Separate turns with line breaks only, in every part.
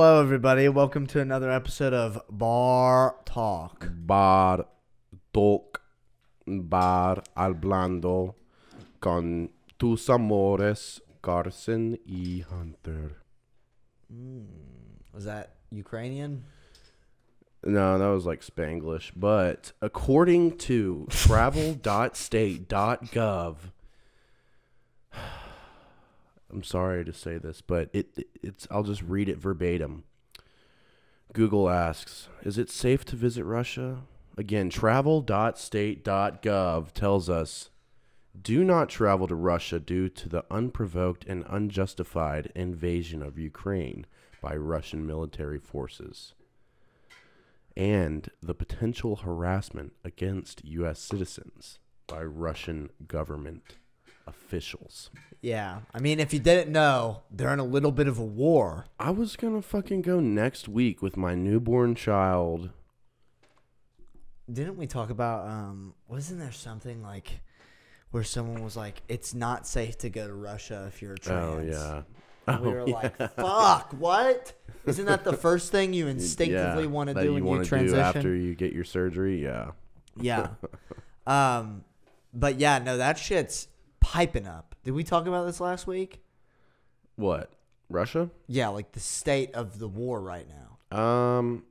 Hello, everybody. Welcome to another episode of Bar Talk.
Bar Talk Bar Hablando con tus amores Carson y Hunter. Mm.
Was that Ukrainian?
No, that was like Spanglish. But according to travel.state.gov, I'm sorry to say this, but it it- it's I'll just read it verbatim. Google asks, "Is it safe to visit Russia?" Again, travel.state.gov tells us, "Do not travel to Russia due to the unprovoked and unjustified invasion of Ukraine by Russian military forces." and the potential harassment against U.S. citizens by Russian government officials.
Yeah. I mean, if you didn't know, they're in a little bit of a war.
I was gonna fucking go next week with my newborn child.
Didn't we talk about, um, wasn't there something like where someone was like, it's not safe to go to Russia if you're trans?
Oh yeah.
And we
Oh,
were
yeah.
like, fuck, what? Isn't that the first thing you instinctively
Yeah,
want to do when you transition?
after you get your surgery. Yeah.
Yeah. um, but yeah, no, that shit's piping up. Did we talk about this last week?
What? Russia?
Yeah, like the state of the war right now.
Um.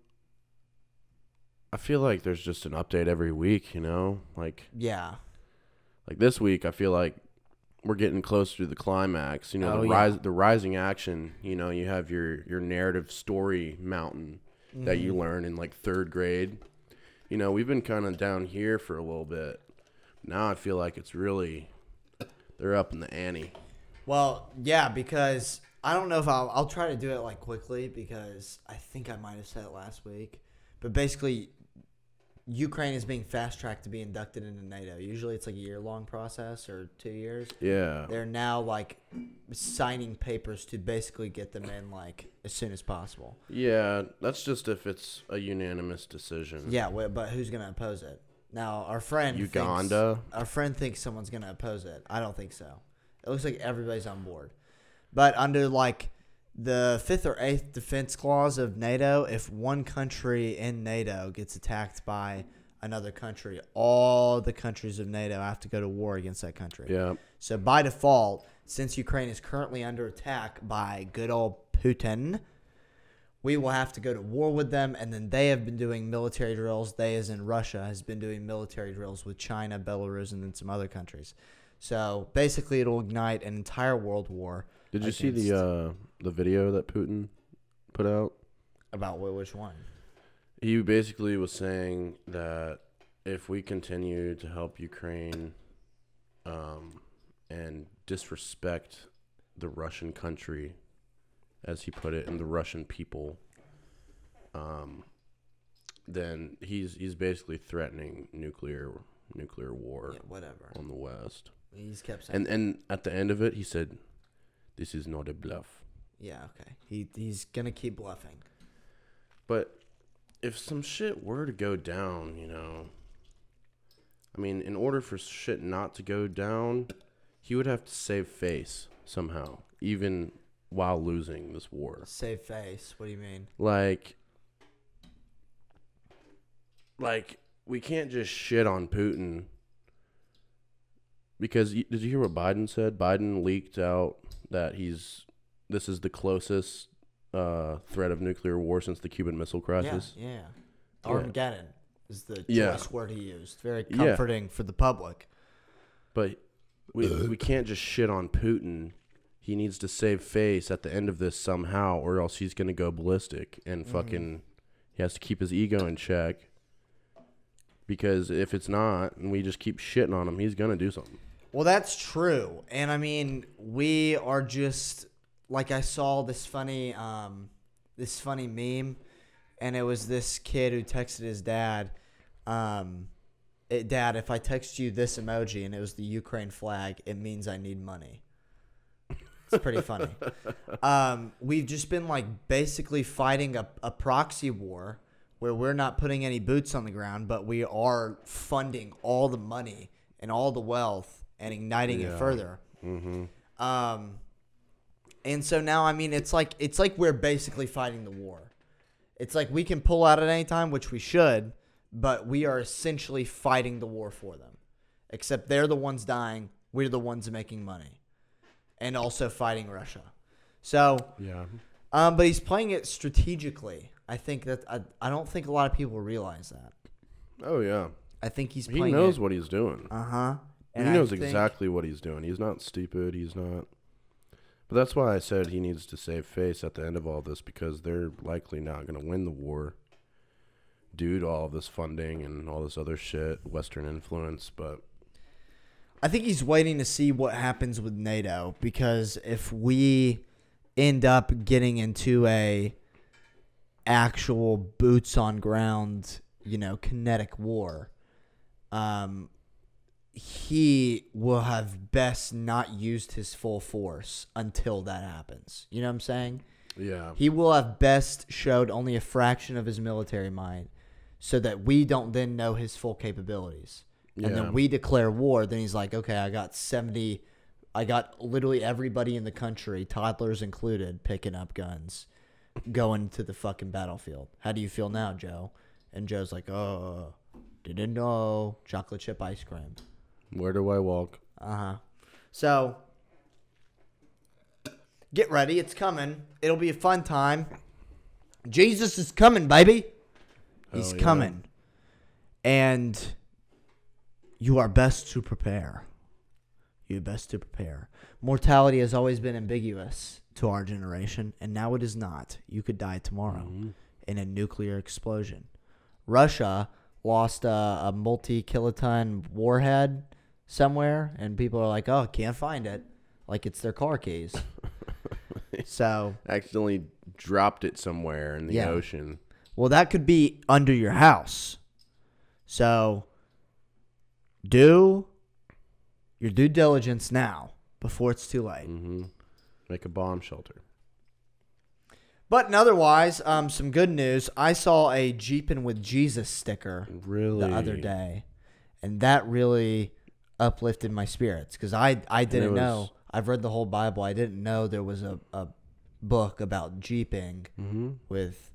I feel like there's just an update every week. You know, like
Yeah.
like this week i feel like we're getting closer to the climax you know
Oh,
the
yeah.
rise the rising action you know you have your your narrative story mountain that you
Mm-hmm.
learn in like third grade you know we've been kind of down here for a little bit now i feel like it's really they're up in the ante
Well, yeah, because I don't know if I'll I'll try to do it like quickly because I think I might have said it last week. But basically Ukraine is being fast tracked to be inducted into NATO. Usually it's like a year long process or 2 years.
yeah
They're now like signing papers to basically get them in like as soon as possible.
yeah that's just if it's a unanimous decision
Yeah, but who's gonna oppose it? Now our friend thinks-
Uganda?
our friend thinks someone's gonna oppose it. I don't think so. It looks like everybody's on board. But under like the fifth or eighth defense clause of NATO, if one country in NATO gets attacked by another country, all the countries of NATO have to go to war against that country.
yeah
So by default, since Ukraine is currently under attack by good old Putin, we will have to go to war with them, and then they have been doing military drills. They, as in Russia, has been doing military drills with China, Belarus, and then some other countries. So basically, it'll ignite an entire world war.
did you see the uh the video that putin put out
about wh- which one?
He basically was saying that if we continue to help Ukraine um, and disrespect the Russian country, as he put it, and the Russian people, um, then he's he's basically threatening nuclear nuclear war
Yeah, whatever.
on the West.
He's kept saying.
And and at the end of it, he said, "This is not a bluff."
yeah, okay. He he's gonna keep bluffing.
But if some shit were to go down, you know, I mean, in order for shit not to go down, he would have to save face somehow, even while losing this war.
Save face. What do you mean?
Like, like we can't just shit on Putin because did you hear what Biden said? Biden leaked out that he's this is the closest uh, threat of nuclear war since the Cuban Missile Crisis.
Yeah, yeah. Armageddon is the
Yeah.
choice word he used. Very
Yeah.
comforting for the public.
But we we can't just shit on Putin. He needs to save face at the end of this somehow, or else he's gonna go ballistic and fucking. He has to keep his ego in check. Because if it's not, and we just keep shitting on him, he's gonna do something.
Well, that's true. And I mean, we are just like I saw this funny um this funny meme and it was this kid who texted his dad um "Eh, dad, if I text you this emoji and it was the Ukraine flag, it means I need money. It's pretty funny. Um, we've just been like basically fighting a, a proxy war where we're not putting any boots on the ground, but we are funding all the money and all the wealth and igniting it further.
Mm-hmm.
Um, And so now, I mean, it's like it's like we're basically fighting the war. It's like we can pull out at any time, which we should, but we are essentially fighting the war for them. Except they're the ones dying, we're the ones making money, and also fighting Russia. So,
Yeah.
um, but he's playing it strategically. I think that I, I don't think a lot of people realize that.
Oh yeah.
I think he's
He knows what he's doing.
Uh huh.
he knows exactly what he's doing. He's not stupid. He's not. But that's why I said he needs to save face at the end of all this because they're likely not going to win the war due to all of this funding and all this other shit, Western influence. But
I think he's waiting to see what happens with NATO because if we end up getting into a actual boots on ground, you know, kinetic war, um, he will have best not used his full force until that happens. You know what I'm saying?
yeah,
He will have best showed only a fraction of his military might so that we don't then know his full capabilities. And then we declare war, then he's like, okay, I got 70, I got literally everybody in the country, toddlers included, picking up guns, going to the fucking battlefield. How do you feel now, Joe? And Joe's like, oh, didn't know. Chocolate chip ice cream.
where do I walk?
Uh huh. So get ready. It's coming. It'll be a fun time. Jesus is coming, baby. He's
Hell yeah.
coming. And you are best to prepare. You best to prepare. Mortality has always been ambiguous to our generation, and now it is not. You could die tomorrow
Mm-hmm.
in a nuclear explosion. Russia lost a, a multi kiloton warhead somewhere, and people are like, oh, can't find it. Like it's their car keys. so,
Accidentally dropped it somewhere in the
Yeah.
ocean.
well, that could be under your house. So, do your due diligence now before it's too late.
hmm Make a bomb shelter.
But in otherwise, um, some good news. I saw a Jeepin' with Jesus sticker
Really?
the other day, and that really uplifted my spirits because I I didn't
was-
know. I've read the whole Bible. I didn't know there was a, a book about jeeping
hmm
with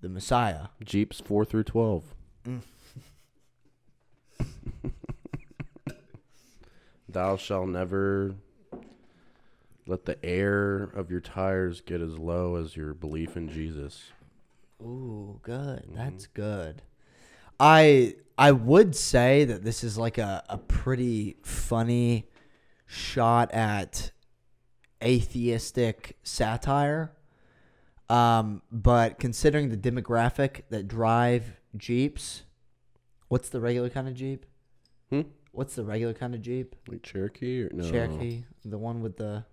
the Messiah.
Jeeps four through twelve.
Mm.
Thou shalt never let the air of your tires get as low as your belief in Jesus.
Ooh, good.
Mm-hmm.
That's good. I I would say that this is like a, a pretty funny shot at atheistic satire. Um, but considering the demographic that drive Jeeps, what's the regular kind of Jeep?
Hmm?
What's the regular kind of Jeep?
Like Cherokee or no?
Cherokee, the one with the,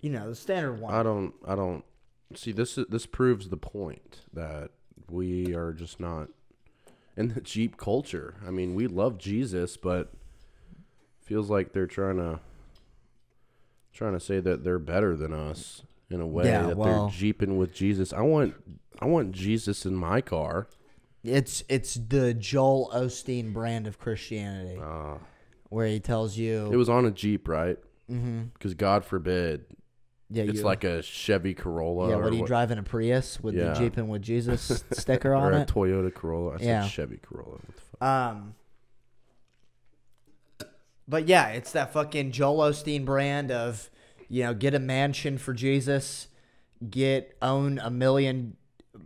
you know, the standard one.
I don't. I don't see this. Is, this proves the point that we are just not in the Jeep culture. I mean, we love Jesus, but feels like they're trying to trying to say that they're better than us in a way
Yeah,
that
well-
they're jeeping with Jesus. I want I want Jesus in my car.
It's it's the Joel Osteen brand of Christianity,
Uh,
where he tells you
it was on a Jeep, right?
Mm-hmm.
Because God forbid,
Yeah,
it's
you,
like a Chevy Corolla.
yeah.
or
What are you
what-
driving a Prius with
Yeah.
the Jeep and with Jesus sticker
or
on
a
it?
Toyota Corolla. I said
Yeah.
Chevy Corolla. What the fuck?
Um, but yeah, it's that fucking Joel Osteen brand of you know get a mansion for Jesus, get own a million,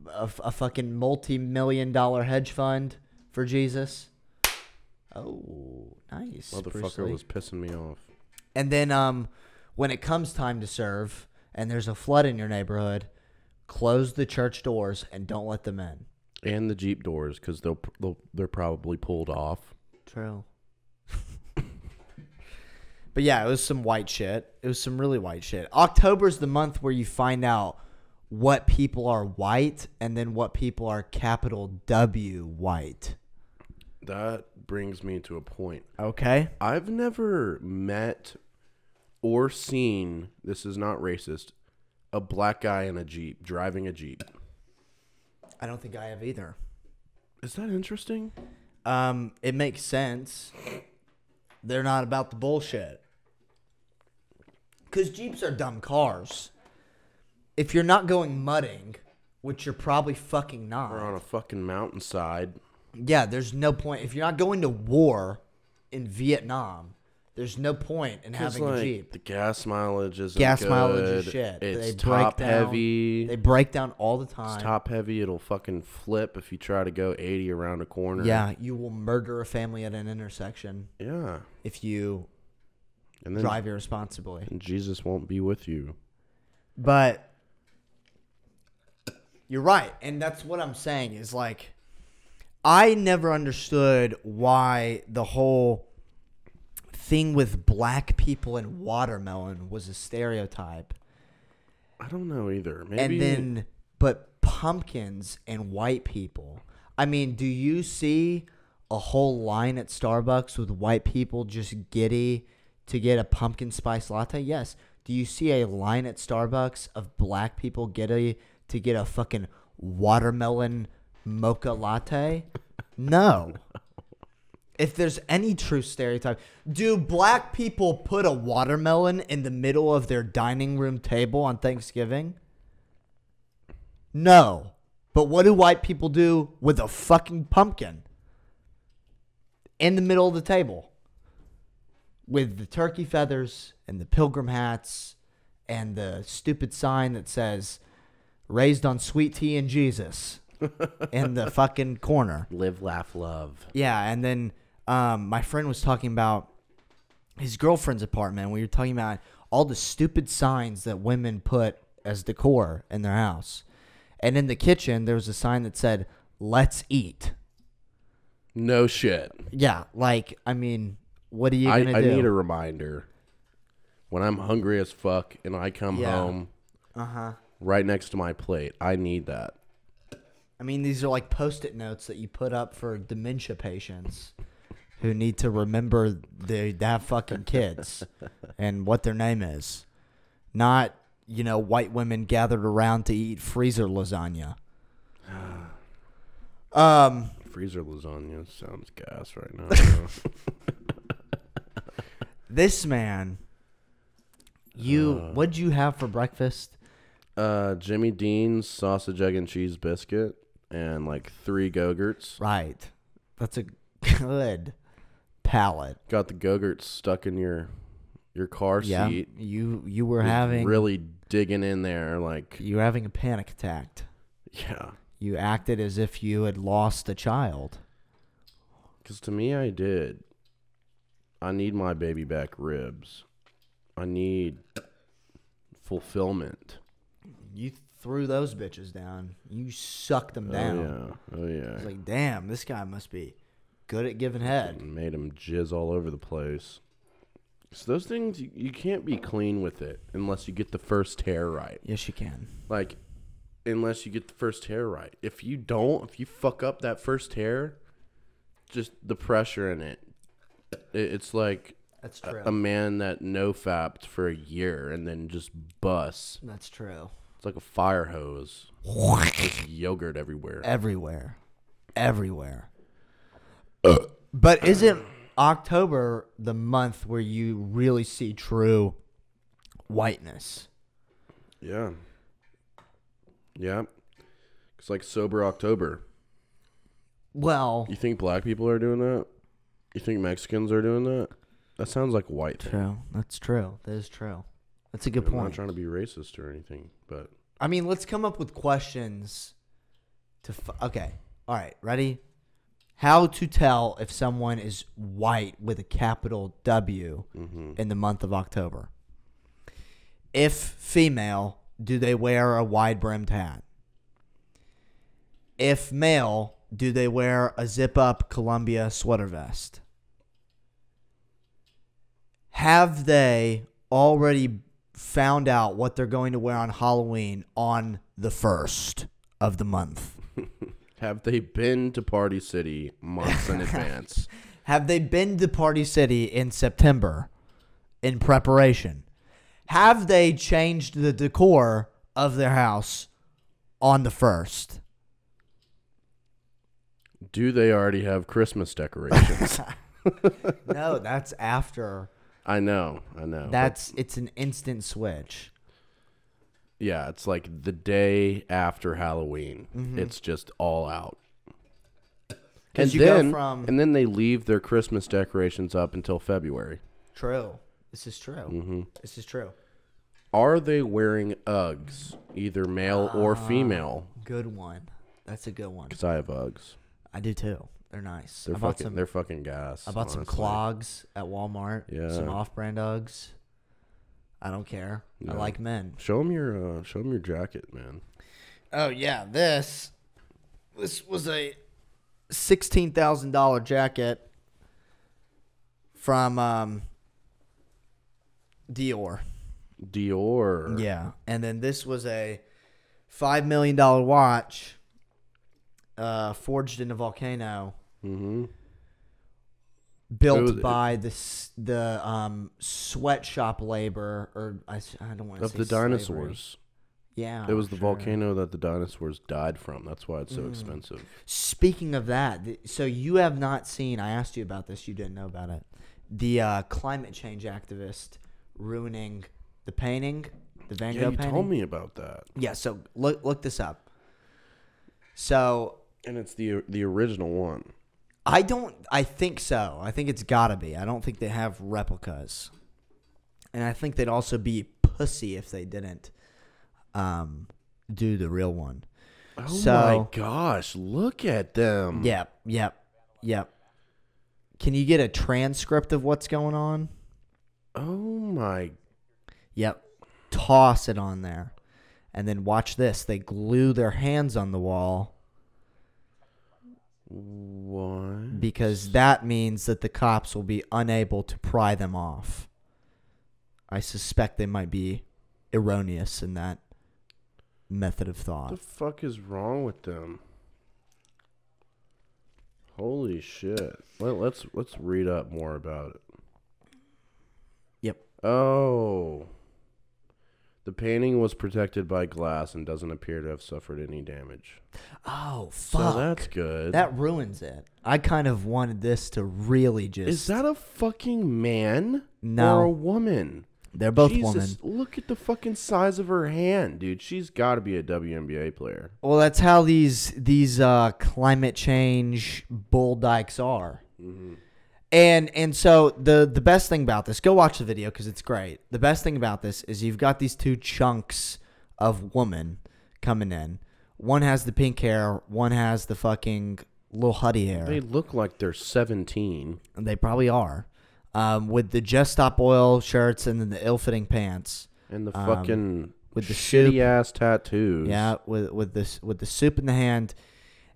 a, a fucking multi million dollar hedge fund for Jesus. Oh, nice,
Motherfucker was pissing me off.
And then um, when it comes time to serve and there's a flood in your neighborhood, close the church doors and don't let them in.
and the Jeep doors because they'll, they'll they're probably pulled off.
True. but yeah, it was some white shit. It was some really white shit. October's the month where you find out what people are white and then what people are capital W white.
That brings me to a point.
Okay.
I've never met or seen. This is not racist. A black guy in a Jeep driving a Jeep.
I don't think I have either.
Is that interesting?
Um, it makes sense. They're not about the bullshit. Because Jeeps are dumb cars. If you're not going mudding, which you're probably fucking not.
We're on a fucking mountainside.
Yeah, there's no point. If you're not going to war in Vietnam, there's no point in having
like
a Jeep.
the gas mileage is
Gas mileage is shit.
It's
They break
top
down-
heavy.
They break down all the time.
it's top heavy. It'll fucking flip if you try to go 80 around a corner.
Yeah, you will murder a family at an intersection
Yeah.
if you
And then
drive irresponsibly.
and Jesus won't be with you.
But you're right, and that's what I'm saying is like I never understood why the whole thing with black people and watermelon was a stereotype.
I don't know either. Maybe
and then but pumpkins and white people. I mean, do you see a whole line at Starbucks with white people just giddy to get a pumpkin spice latte? Yes. Do you see a line at Starbucks of black people giddy to get a fucking watermelon mocha latte? No. If there's any true stereotype, do black people put a watermelon in the middle of their dining room table on Thanksgiving? No. But what do white people do with a fucking pumpkin in the middle of the table? With the turkey feathers and the pilgrim hats and the stupid sign that says raised on sweet tea and Jesus in the fucking corner.
live, laugh, love.
Yeah, and then um, my friend was talking about his girlfriend's apartment. We were talking about all the stupid signs that women put as decor in their house. And in the kitchen, there was a sign that said, Let's eat.
No shit.
Yeah, like, I mean, what are you going to do?
I need a reminder. When I'm hungry as fuck and I come
Yeah.
home
uh huh.
Right next to my plate, I need that.
I mean, these are like post it notes that you put up for dementia patients who need to remember they have fucking kids and what their name is. Not, you know, white women gathered around to eat freezer lasagna. Um,
Freezer lasagna sounds gas right now.
this man, you,
Uh.
what'd you have for breakfast?
Uh, Jimmy Dean's sausage, egg, and cheese biscuit, and like three Go-Gurts.
Right. That's a good palate.
Got the Go-Gurts stuck in your your car
Yeah.
seat.
You, you were
Just
having,
really digging in there, like
you were having a panic attack.
yeah.
You acted as if you had lost a child.
Because to me, I did. I need my baby back ribs. I need fulfillment.
You threw those bitches down. You sucked them oh, down.
Oh yeah, oh yeah.
It's like, damn, this guy must be good at giving head.
and made him jizz all over the place. So those things you, you can't be clean with it unless you get the first hair right.
Yes, you can.
Like unless you get the first hair right. If you don't, if you fuck up that first hair, just the pressure in it. it it's like
That's
a,
true.
a man that no fapped for a year and then just busts.
That's true.
It's like a fire hose. There's yogurt everywhere.
Everywhere. Everywhere. but isn't October the month where you really see true whiteness?
Yeah. Yeah. It's like sober October.
Well,
You think black people are doing that? You think Mexicans are doing that? That sounds like white. thing.
true. That's true. That is true. That's a good point.
I'm not trying to be racist or anything, but
I mean, let's come up with questions to. F- okay. All right. Ready? How to tell if someone is white with a capital W
hmm
in the month of October? If female, do they wear a wide brimmed hat? If male, do they wear a zip up Columbia sweater vest? Have they already found out what they're going to wear on Halloween on the first of the month?
have they been to Party City months in advance?
Have they been to Party City in September in preparation? Have they changed the decor of their house on the first?
Do they already have Christmas decorations?
no, that's after
I know, I know.
That's it's an instant switch.
yeah, it's like the day after Halloween.
Mm-hmm.
It's just all out.
'Cause
And
you go
then,
from-
and then they leave their Christmas decorations up until February.
True. This is true.
Mm-hmm.
This is true.
Are they wearing Uggs, either male or
Ah.
female?
Good one. That's a good one.
Because I have Uggs.
I do too. They're nice.
They're
I bought
fucking.
some.
they're fucking gas.
I bought some
honestly.
clogs at Walmart.
Yeah.
Some off-brand Uggs. I don't care. I like men.
Show them your. Uh, show them your jacket, man.
Oh yeah, this this was a sixteen thousand dollar jacket from um, Dior.
Dior.
Yeah, and then this was a five million dollar watch, uh, forged in a volcano,
Mm-hmm.
built
was-
by the the um, sweatshop labor, or I, I don't want to
Of the
slavery.
dinosaurs.
Yeah,
It was the
sure.
volcano that the dinosaurs died from. That's why it's
Mm.
so expensive.
Speaking of that, so you have not seen? I asked you about this. You didn't know about it. The uh, climate change activist ruining the painting, the Van Gogh Yeah,
you
painting.
told me about that.
Yeah. So look look this up. So
And it's the the original one.
I don't. I think so. I think it's gotta be. I don't think they have replicas, and I think they'd also be pussy if they didn't um, do the real one.
Oh
So-
my gosh! Look at them.
Yep. Yep. Yep. Can you get a transcript of what's going on?
Oh my.
Yep. Toss it on there. And then watch this. They glue their hands on the wall
What?
because that means that the cops will be unable to pry them off. I suspect they might be erroneous in that method of
What
thought.
the fuck is wrong with them? Holy shit! Let, let's let's read up more about it.
Yep.
Oh. The painting was protected by glass and doesn't appear to have suffered any damage.
Oh, fuck.
So that's good.
that ruins it. I kind of wanted this to really just.
Is that a fucking man
No.
or a woman?
They're both
Jesus,
women.
look at the fucking size of her hand, dude. She's got to be a WNBA player.
Well, that's how these these uh, climate change bull dykes are. And and so the the best thing about this, go watch the video because it's great. The best thing about this is you've got these two chunks of woman coming in. One has the pink hair. One has the fucking little huddy hair.
They look like they're 17.
And they probably are. Um, with the Just Stop Oil shirts and then the ill-fitting pants.
And the
Um,
fucking
with the
shitty
soup.
ass tattoos.
Yeah, with with this with the soup in the hand,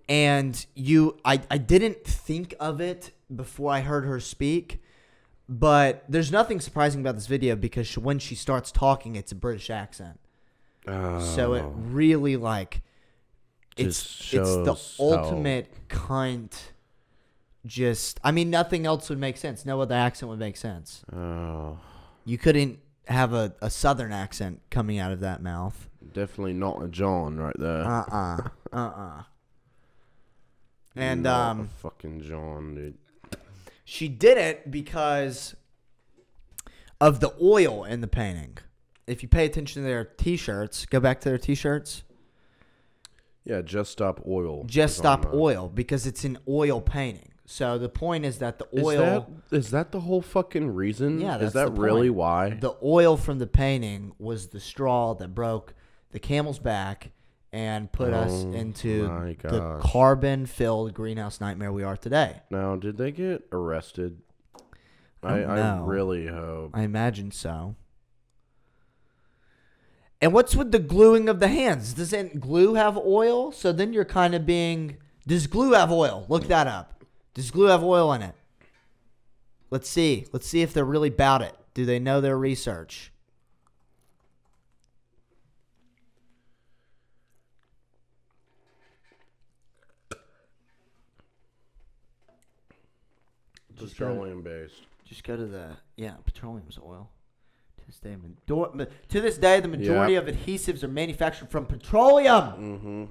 and you, I I didn't think of it before I heard her speak, but there's nothing surprising about this video because she, when she starts talking, it's a British accent, so it
Oh.
really like it's it's the
how-
ultimate cunt. Just, I mean, nothing else would make sense. No other accent would make sense.
Oh,
You couldn't have a, a southern accent coming out of that mouth.
definitely not a John right there.
Uh uh-uh, uh. Uh And
Not
um,
fucking John, dude.
She did it because of the oil in the painting. If you pay attention to their t-shirts, go back to their t-shirts.
Yeah, just stop oil.
Just stop oil because it's an oil painting. So the point is that the
Is
oil,
that is that the whole fucking reason?
Yeah,
is that really why?
the oil from the painting was the straw that broke the camel's back and put us
Oh
into the carbon-filled greenhouse nightmare we are today.
Now, did they get arrested?
I
I, I really hope.
I imagine so. And what's with the gluing of the hands? Doesn't glue have oil? So then you're kind of being. Does glue have oil? Look that up. Does glue have oil in it? Let's see. Let's see if they're really about it. Do they know their research? Just go-
Petroleum based.
Just go to the yeah, petroleum's oil. To this day, major- to this day, the majority
Yeah.
of adhesives are manufactured from petroleum.
Mm-hmm.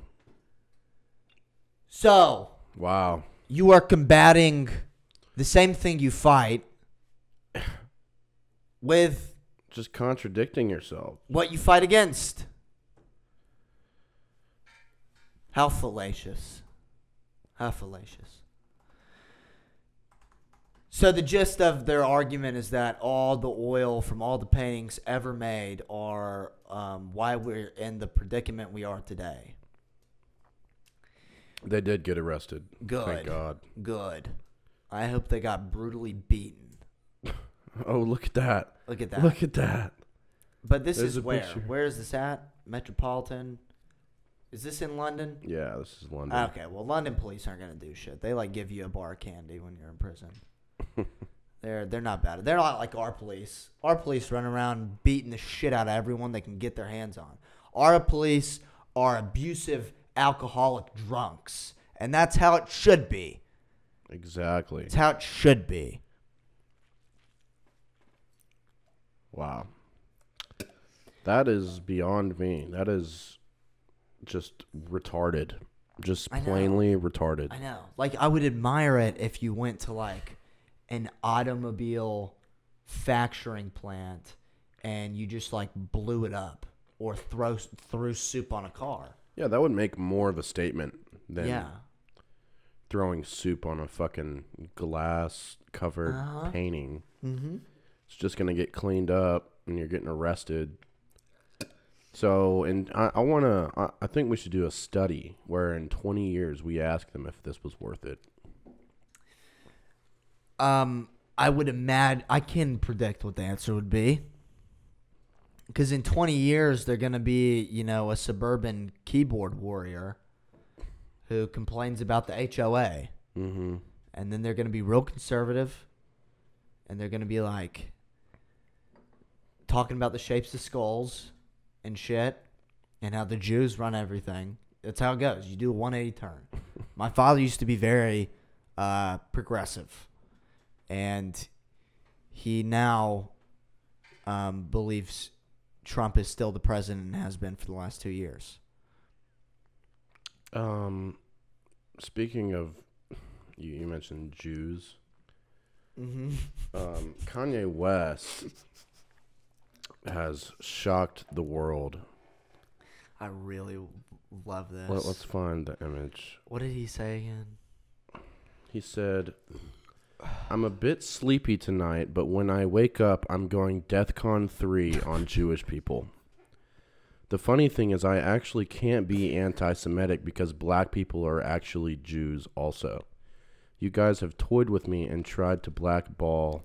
So Wow. you are combating the same thing you fight with
Just contradicting yourself.
what you fight against. How fallacious. How fallacious. So the gist of their argument is that all the oil from all the paintings ever made are um, why we're in the predicament we are today.
They did get arrested.
Good.
Thank God.
Good. I hope they got brutally beaten.
Oh, look at that.
Look at that.
Look at that.
but this
There's
is where?
picture.
Where is this at? Metropolitan. Is this in London?
Yeah, this is London.
Okay, well, London police aren't gonna do shit. They like give you a bar of candy when you're in prison. they're they're not bad. They're not like our police. Our police run around beating the shit out of everyone they can get their hands on. Our police are abusive, alcoholic drunks, and that's how it should be.
Exactly.
It's how it should be.
Wow. That is beyond me. That is just retarded. Just plainly retarded.
I know. Like I would admire it if you went to like an automobile factoring plant and you just like blew it up or throw threw soup on a car.
Yeah, that would make more of a statement than
yeah.
throwing soup on a fucking glass covered
Uh-huh.
painting.
Mm-hmm.
It's just gonna get cleaned up and you're getting arrested. So, and I, I wanna, I, I think we should do a study where in 20 years we ask them if this was worth it.
Um, I would imagine I can predict what the answer would be. Because in 20 years, they're going to be, you know, a suburban keyboard warrior who complains about the HOA.
Mm-hmm.
and then they're going to be real conservative and they're going to be like talking about the shapes of skulls and shit and how the Jews run everything. That's how it goes. You do a 180 turn. My father used to be very uh, progressive and he now um, believes Trump is still the president and has been for the last two years.
Um, speaking of, you, you mentioned Jews.
Mm-hmm.
Um, Kanye West has shocked the world.
I really love this.
Let, let's find the image.
what did he say again?
He said, "I'm a bit sleepy tonight, but when I wake up, I'm going DEFCON three on Jewish people." The funny thing is, I actually can't be anti-Semitic because black people are actually Jews also. You guys have toyed with me and tried to blackball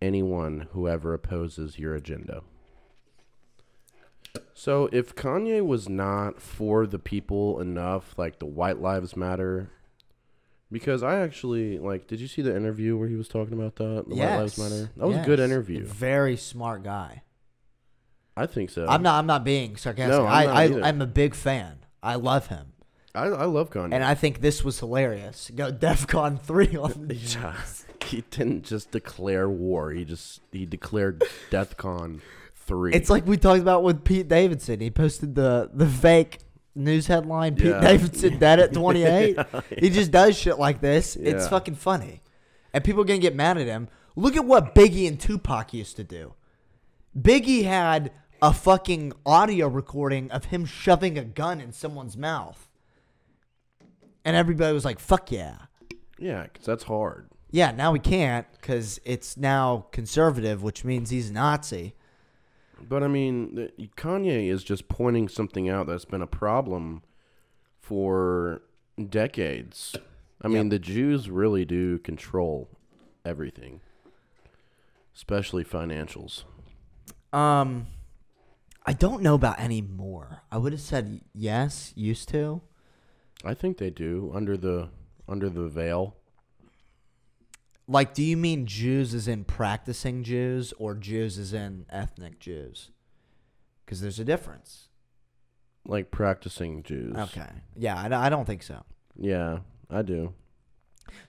anyone who ever opposes your agenda. So if Kanye was not for the people enough, like the White Lives Matter, because I actually like, did you see the interview where he was talking about that? The White Lives Matter. That was a good
yes.
interview.
Very smart guy.
I think so.
I'm not. I'm not being sarcastic.
No, I'm
I,
not
I
either.
I'm a big fan. I love him,
I, I love Kanye.
and I think this was hilarious. Go DefCon three on.
Yeah. he didn't just declare war. He just he declared DEFCON three.
It's like we talked about with Pete Davidson. He posted the the fake news headline. Pete
Yeah.
Davidson dead at 28. He just does shit like this. It's fucking funny, and people are gonna get mad at him. Look at what Biggie and Tupac used to do. Biggie had a fucking audio recording of him shoving a gun in someone's mouth. And everybody was like, fuck yeah.
yeah, because that's hard.
Yeah, now we can't because it's now conservative, which means he's a Nazi.
But I mean, Kanye is just pointing something out that's been a problem for decades. I mean,
Yep.
the Jews really do control everything, especially financials.
Um, I don't know about any more. I would have said yes, used to.
I think they do under the under the veil.
Like, do you mean Jews as in practicing Jews or Jews as in ethnic Jews? Because there's a difference.
Like practicing Jews.
Okay. Yeah, I, don't- I don't think so.
Yeah, I do.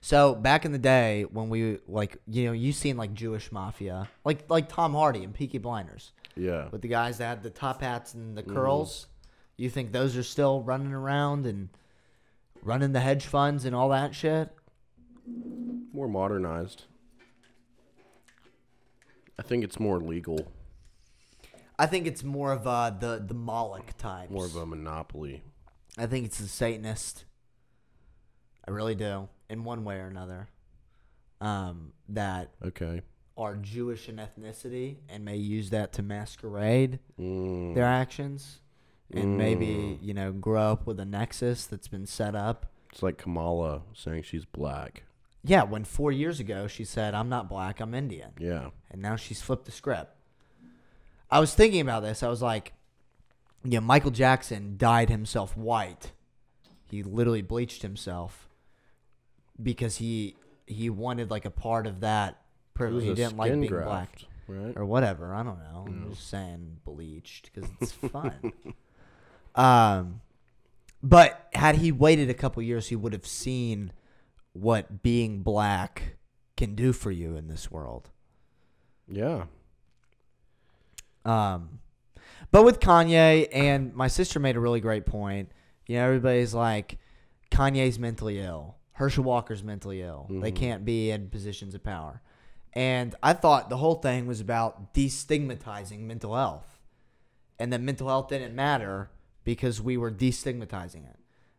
So back in the day when we like you know you seen like Jewish mafia like like Tom Hardy and Peaky Blinders
Yeah.
with the guys that had the top hats and the mm-hmm. curls. You think those are still running around and running the hedge funds and all that shit?
More modernized. I think it's more legal,
I think it's more of uh, the the Moloch types.
more of a monopoly.
I think it's the Satanist. I really do, in one way or another. Um, that
Okay.
are Jewish in ethnicity and may use that to masquerade
Mm.
their actions, and maybe you know grow up with a nexus that's been set up.
It's like Kamala saying she's black.
Yeah, when four years ago she said, "I'm not black, I'm Indian,"
Yeah.
and now she's flipped the script. I was thinking about this. I was like, yeah, Michael Jackson dyed himself white. He literally bleached himself because he he wanted like a part of that privilege. He didn't like being
graft,
black
right?
or whatever. I don't know. I'm just saying bleached because it's fun. um, but had he waited a couple years, he would have seen what being black can do for you in this world.
Yeah.
Um, but with Kanye and my sister made a really great point. You know, everybody's like, Kanye's mentally ill. Herschel Walker's mentally ill. They
Mhm.
can't be in positions of power. And I thought the whole thing was about destigmatizing mental health. And that mental health didn't matter because we were destigmatizing it.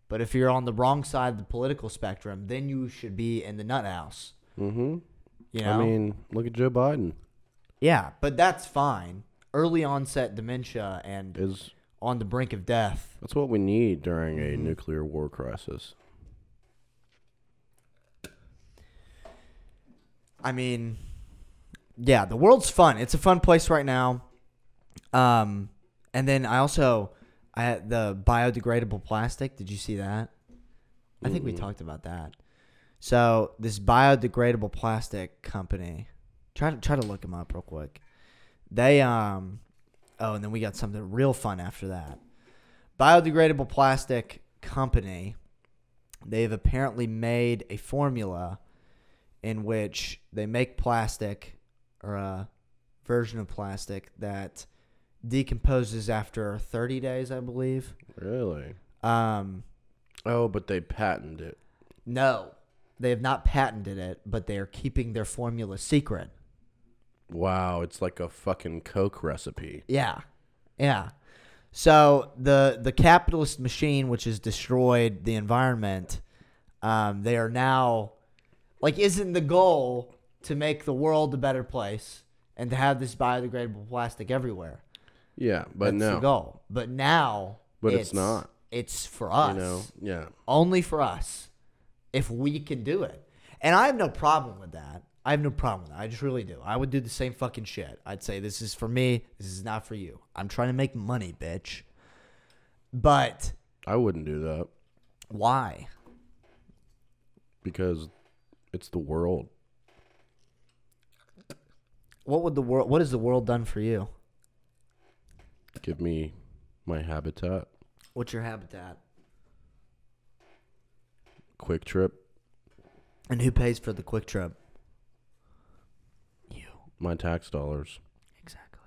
But if you're on the wrong side of the political spectrum, then you should be in the nut house.
Mm-hmm.
You know?
I mean, look at Joe Biden.
yeah, but that's fine. Early onset dementia and
Is
on the brink of death.
that's what we need during a
Mm-hmm.
nuclear war crisis.
I mean, yeah, the world's fun. It's a fun place right now. Um, and then I also I had the biodegradable plastic. Did you see that? I think we
Mm-mm.
talked about that. So this biodegradable plastic company, try to try to look them up real quick. They um, oh, and then we got something real fun after that. Biodegradable plastic company. They've apparently made a formula in which they make plastic or a version of plastic that decomposes after 30 days, I believe.
Really?
Um,
Oh, but they patented it.
no, they have not patented it, but they are keeping their formula secret.
Wow, it's like a fucking Coke recipe.
Yeah, yeah. So the the capitalist machine, which has destroyed the environment, um, they are now like, isn't the goal to make the world a better place and to have this biodegradable plastic everywhere?
Yeah, but
That's the
no,
goal. But now,
But it's not.
It's for us.
you know, yeah.
only for us if we can do it. And I have no problem with that. I have no problem with that. I just really do. I would do the same fucking shit. I'd say this is for me. This is not for you. I'm trying to make money, bitch. But
I wouldn't do that
why?
because it's the world.
What would the world? What has the world done for you?
Give me my habitat.
What's your habitat?
QuikTrip.
And who pays for the QuikTrip? You.
My tax dollars.
Exactly.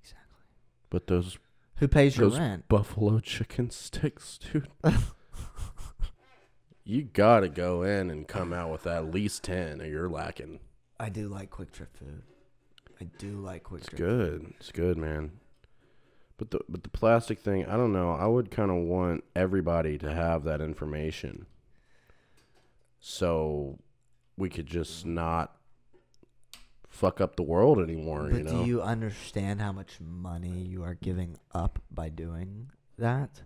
Exactly.
But those
Who pays your
Those-
rent?
buffalo chicken sticks, dude. you gotta go in and come out with at least ten, or you're lacking.
I do like QuikTrip food. I do like quick
It's good. It's good, man. But the but the plastic thing, I don't know. I would kind of want everybody to have that information, so we could just not fuck up the world anymore.
But
you know?
do you understand how much money you are giving up by doing that?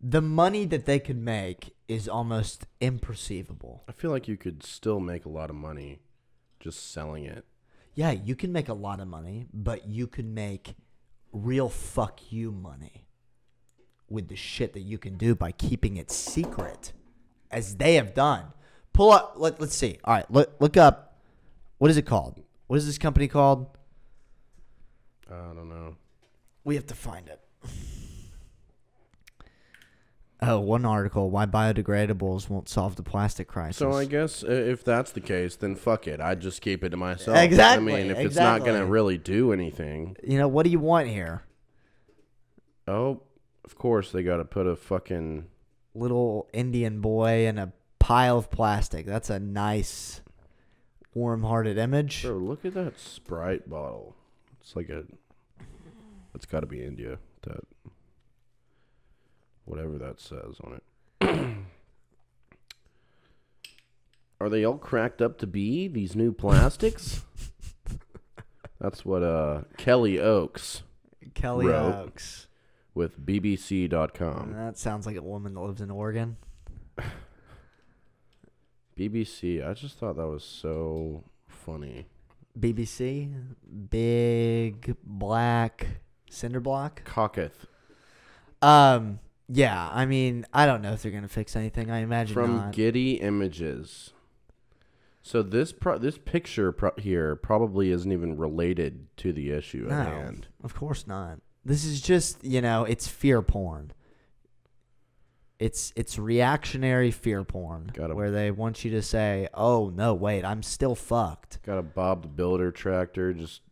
The money that they could make is almost imperceivable.
I feel like you could still make a lot of money just selling it.
Yeah, you can make a lot of money, but you can make real fuck you money with the shit that you can do by keeping it secret, as they have done. Pull up. Let, let's see. All right, look look up. What is it called? What is this company called?
I don't know.
We have to find it. Oh, one article: Why biodegradables won't solve the plastic crisis.
So I guess i- if that's the case, then fuck it. I'd just keep it to myself.
Exactly,
I mean, if it's not gonna really do anything,
you know what do you want here?
oh, of course they got to put a fucking
Little Indian boy in a pile of plastic. That's a nice warm-hearted image.
Bro, look at that Sprite bottle. It's like a. It's got to be India. That. Whatever that says on it. Are they all cracked up to be these new plastics? That's what uh Kelly Oakes
Kelly
Rope.
Oakes.
with BBC.com.
That sounds like a woman that lives in Oregon.
BBC. I just thought that was so funny.
BBC, big black cinder block.
Cocketh
Um, yeah. I mean, I don't know if they're gonna fix anything. I imagine
from
not.
Getty Images. So this pro- this picture pro- here probably isn't even related to the issue
no,
at hand.
of course not. This is just you know, it's fear porn. It's it's reactionary fear porn
Got 'em.
where they want you to say, "Oh no, wait, I'm still fucked."
Got a Bob the Builder tractor just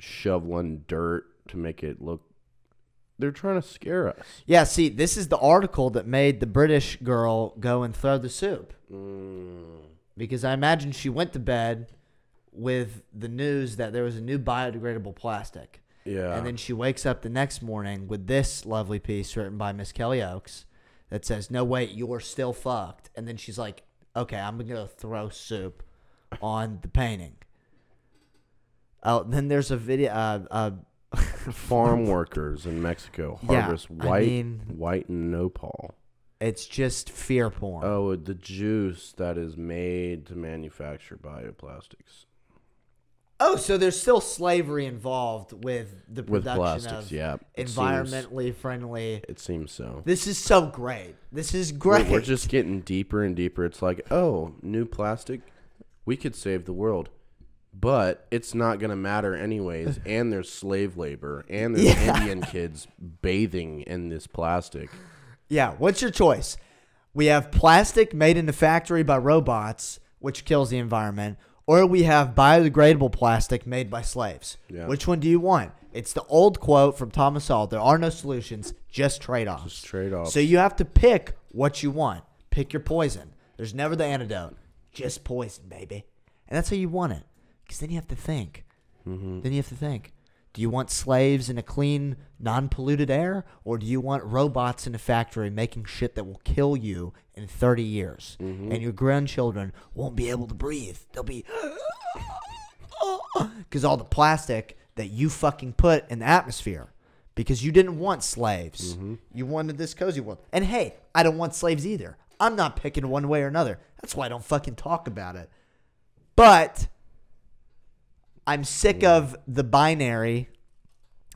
shoveling dirt to make it look. They're trying to scare us.
Yeah, see, this is the article that made the British girl go and throw the soup.
Mm.
because I imagine she went to bed with the news that there was a new biodegradable plastic.
Yeah.
And then she wakes up the next morning with this lovely piece written by Miss Kelly Oakes that says, No, wait, you're still fucked. And then she's like, Okay, I'm going to throw soup on the painting. Oh, then there's a video. Uh, uh,
farm workers in Mexico
Yeah,
harvest
I
white
mean-
white nopal.
it's just fear porn.
Oh, the juice that is made to manufacture bioplastics
Oh, so there's still slavery involved with the
with
production
plastics.
of
Yeah, it seems-
environmentally friendly
It seems so.
This is so great. This is
We're,
great.
we're just getting deeper and deeper. It's like, oh, new plastic, we could save the world, but it's not gonna matter anyways. and there's slave labor, and there's
Yeah.
Indian kids bathing in this plastic.
yeah. What's your choice? We have plastic made in the factory by robots, which kills the environment, or we have biodegradable plastic made by slaves.
Yeah.
Which one do you want? It's the old quote from Thomas Sowell: "There are no solutions, just trade-offs."
Just trade off.
So you have to pick what you want. Pick your poison. There's never the antidote. Just poison, baby. And that's how you want it. Because then you have to think.
Mm-hmm.
Then you have to think. Do you want slaves in a clean, non-polluted air, or do you want robots in a factory making shit that will kill you in 30 years,
Mm-hmm.
and your grandchildren won't be able to breathe? They'll be because all the plastic that you fucking put in the atmosphere because you didn't want slaves. You wanted this cozy world. And hey, I don't want slaves either. I'm not picking one way or another. That's why I don't fucking talk about it. But I'm sick of the binary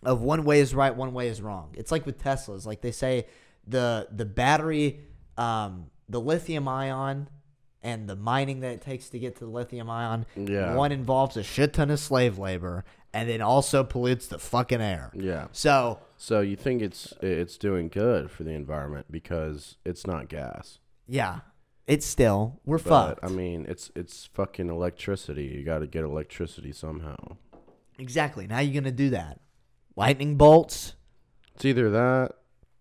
of one way is right, one way is wrong. It's like with Teslas. Like they say the the battery um the lithium ion and the mining that it takes to get to the lithium ion
Yeah.
one involves a shit ton of slave labor and then also pollutes the fucking air.
Yeah.
So
So you think it's it's doing good for the environment because it's not gas.
yeah, it's still we're
But
fucked.
I mean, it's it's fucking electricity. You got to get electricity somehow.
exactly. Now you're gonna do that. Lightning bolts.
It's either that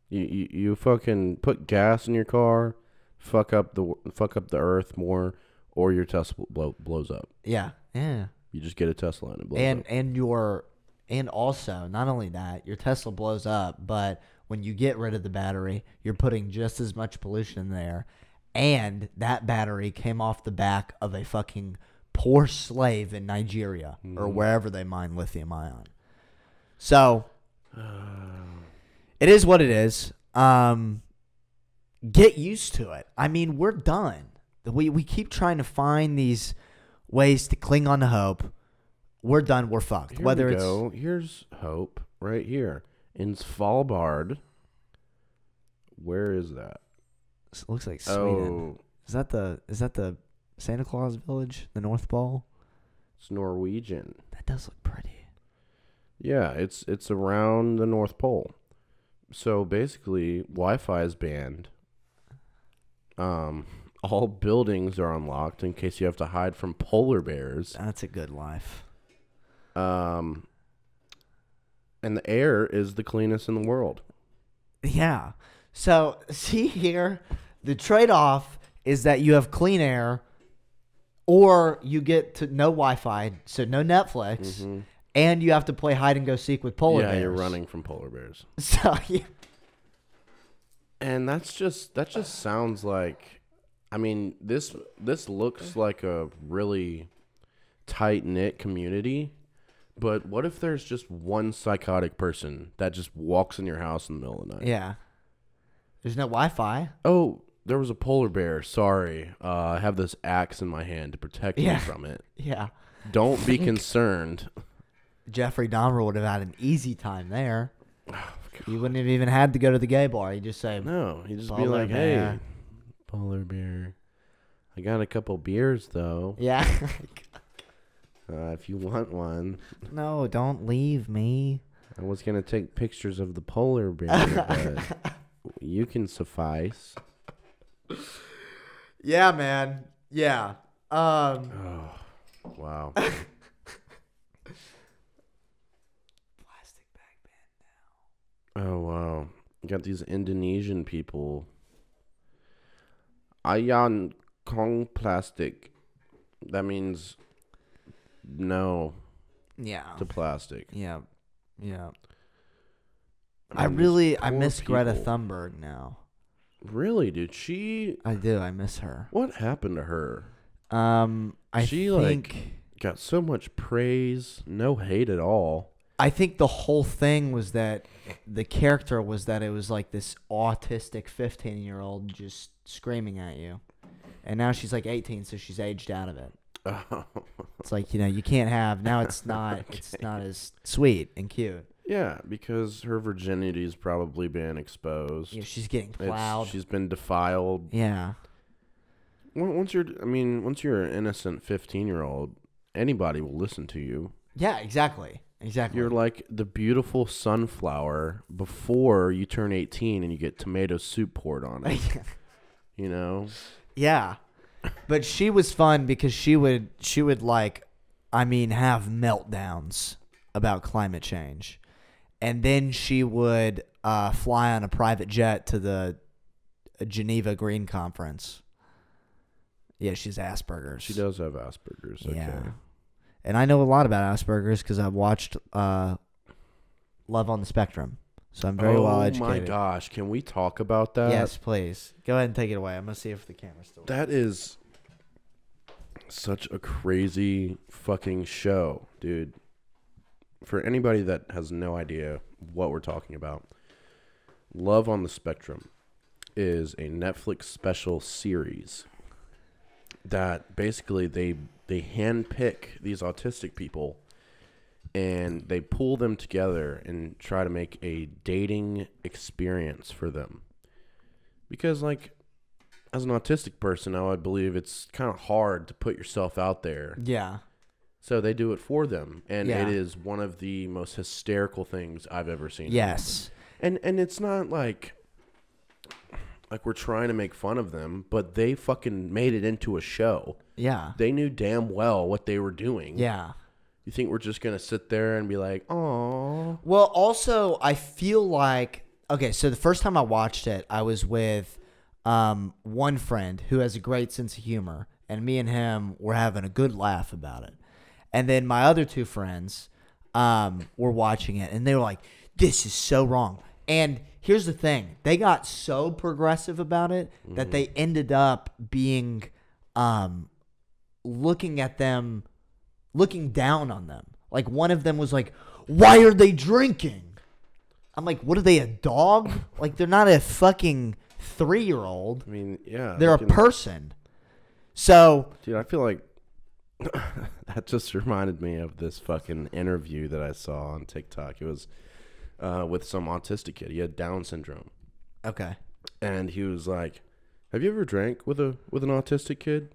you, you you fucking put gas in your car, fuck up the fuck up the earth more, or your Tesla blow, blows up.
Yeah. Yeah.
You just get a Tesla and it blows
and
up.
and your and also not only that your tesla blows up but when you get rid of the battery you're putting just as much pollution in there and that battery came off the back of a fucking poor slave in nigeria or wherever they mine lithium ion so it is what it is um get used to it i mean we're done we, we keep trying to find these ways to cling on to hope we're done. We're fucked.
Here
Whether
we
it's.
Here's hope right here in Svalbard. Where is that?
It looks like Sweden.
Oh,
Is that the is that the Santa Claus village, the North Pole?
it's Norwegian.
That does look pretty.
Yeah, it's it's around the North Pole. So basically, Wi-Fi is banned. Um, all buildings are unlocked in case you have to hide from polar bears.
That's a good life.
Um, and the air is the cleanest in the world.
Yeah. So see here, the trade off is that you have clean air or you get to no Wi-Fi, so no Netflix, mm-hmm. and you have to play hide and go seek with polar
yeah,
bears.
you're running from polar bears.
So yeah,
And that's just that just sounds like I mean, this this looks like a really tight knit community. But what if there's just one psychotic person that just walks in your house in the middle of the night?
yeah. There's no Wi-Fi.
Oh, there was a polar bear. Sorry. Uh, I have this axe in my hand to protect
Yeah.
you from it.
Yeah.
Don't be concerned.
Jeffrey Dahmer would have had an easy time there.
Oh,
You wouldn't have even had to go to the gay bar. You just say,
No, He'd just be
Polar
like,
bear.
"Hey, polar bear, I got a couple beers though.
"Yeah,
Uh, if you want one,
no, don't leave me."
I was gonna take pictures of the polar bear, but you can suffice."
Yeah, man. Yeah. Um.
Oh, wow.
Plastic bag ban now.
Oh wow. You got these Indonesian people. Ayan Kong plastic. That means no
Yeah.
to plastic.
Yeah. Yeah.
I
I really I
poor
miss Greta. Thunberg now.
Really, dude? She
I do. I miss her.
what happened to her?
Um. I
She,
think.
like- Got so much praise, no hate at all.
I think the whole thing was that the character was that it was like this autistic 15 year old just screaming at you. And now she's like 18, so she's aged out of it. Oh. It's like, you know, you can't have, now it's not, it's not as sweet and cute.
Yeah, because her virginity's probably been exposed.
Know, she's getting
It's-
plowed.
she's been defiled.
Yeah.
On- Once you're, I mean, once you're an innocent 15 year old, anybody will listen to you.
Yeah, exactly. Exactly.
You're like the beautiful sunflower before you turn 18 and you get tomato soup poured on it. you know?
yeah. But she was fun because she would, she would like, I mean, have meltdowns about climate change. And then she would uh, fly on a private jet to the Geneva Green Conference. Yeah, she's Asperger's.
She does have Asperger's. Okay.
Yeah. And I know a lot about Asperger's because I've watched uh, Love on the Spectrum. So I'm very
oh
well educated.
Oh my gosh. Can we talk about that?
yes, please. Go ahead and take it away. I'm going to see if the camera's still
That is such a crazy fucking show, dude. For anybody that has no idea what we're talking about, Love on the Spectrum is a Netflix special series that basically they they handpick these autistic people and they pull them together and try to make a dating experience for them. Because like as an autistic person, I believe it's kind of hard to put yourself out there.
Yeah.
So they do it for them, and
Yeah.
it is one of the most hysterical things I've ever seen.
Yes.
and and it's not like like we're trying to make fun of them, but they fucking made it into a show.
Yeah.
They knew damn well what they were doing.
Yeah.
You think we're just gonna sit there and be like, "Oh,
Well, also, I feel like okay. So the first time I watched it, I was with um, one friend who has a great sense of humor, and me and him were having a good laugh about it. And then my other two friends um, were watching it, and they were like, "This is so wrong." And here's the thing: they got so progressive about it that they ended up being um, looking at them looking down on them. Like one of them was like, "Why are they drinking?" I'm like, "What are they a dog? like they're not a fucking 3-year-old.
I mean, yeah,
They're a person." So,
Dude, I feel like that just reminded me of this fucking interview that I saw on TikTok. It was uh, with some autistic kid. He had Down syndrome,
okay.
and he was like, "Have you ever drank with a with an autistic kid?"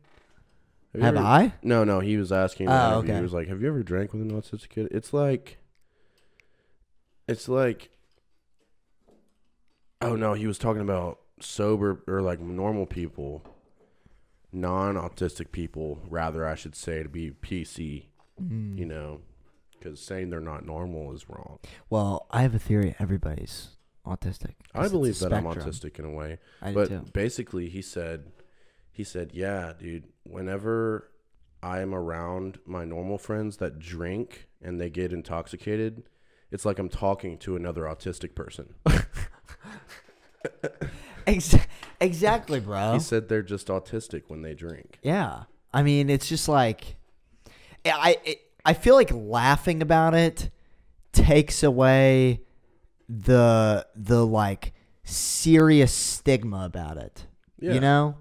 you
Have
ever-"
I?
No, no. He was asking. in
Oh, okay.
He was like, "Have you ever drank with an autistic kid?" It's like, it's like, oh no, he was talking about sober or like normal people, non-autistic people, rather I should say, to be PC.
Mm.
You know, because saying they're not normal is wrong.
Well, I have a theory everybody's autistic.
I believe that I'm autistic in a way.
I do
but
too.
basically he said he said yeah dude whenever I'm around my normal friends that drink and they get intoxicated, it's like I'm talking to another autistic person.
Ex- exactly, bro.
He said they're just autistic when they drink.
Yeah. I mean, it's just like I I, I feel like laughing about it takes away the the like serious stigma about it.
Yeah.
You know?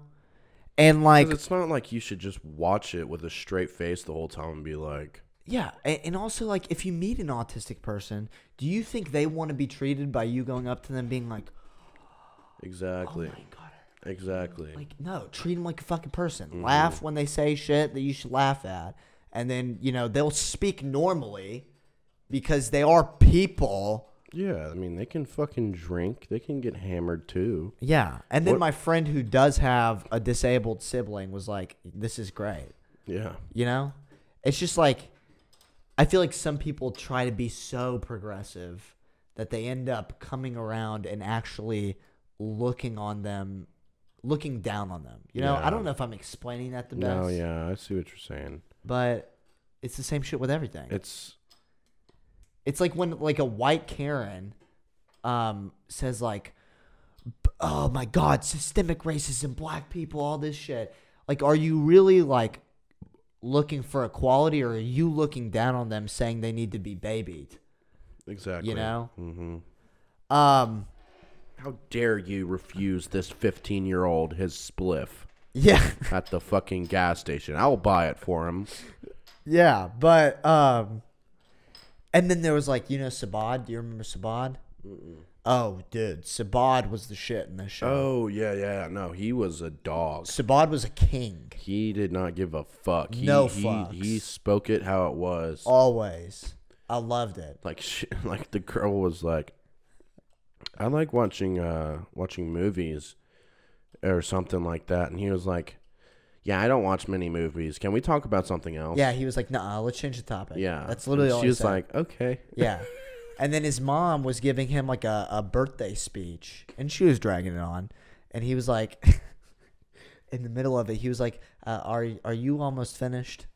And like
it's not like you should just watch it with a straight face the whole time and be like,
yeah, and also like if you meet an autistic person, do you think they want to be treated by you going up to them being like,
exactly,
"Oh
exactly.
Like, no, treat them like a fucking person.
Mm-hmm.
Laugh when they say shit that you should laugh at. And then, you know, they'll speak normally because they are people.
yeah, I mean, they can fucking drink. They can get hammered too.
Yeah. And then
What-
my friend who does have a disabled sibling was like, this is great.
Yeah.
You know? It's just like, I feel like some people try to be so progressive that they end up coming around and actually looking on them, looking down on them. You know?
Yeah.
I don't know if I'm explaining that the best.
No, yeah, I see what you're saying.
but it's the same shit with everything.
It's
It's like when like a white Karen um says like oh my god, systemic racism, black people, all this shit. Like are you really like looking for equality or are you looking down on them saying they need to be babied?
exactly.
You know?
hmm
Um
How dare you refuse this 15 year old his spliff
yeah.
at the fucking gas station? I'll buy it for him.
Yeah, but um and then there was like, you know Subodh, do you remember Subodh? Oh, dude, Subodh was the shit in this show.
Oh yeah, yeah. No, he was a dog.
Subodh was a king.
He did not give a fuck. He,
No
he,
fucks.
He spoke it how it was.
Always. I loved it.
Like, sh- like the girl was like, I like watching, uh, watching movies, or something like that. And he was like, Yeah, I don't watch many movies. Can we talk about something else?
Yeah, he was like, "Nah, let's change the topic."
Yeah.
that's literally
And
all
She
he
was
said.
like, Okay.
"Yeah," and then his mom was giving him like a, a birthday speech, and she was dragging it on, and he was like, in the middle of it, he was like, uh, "Are are you almost finished?"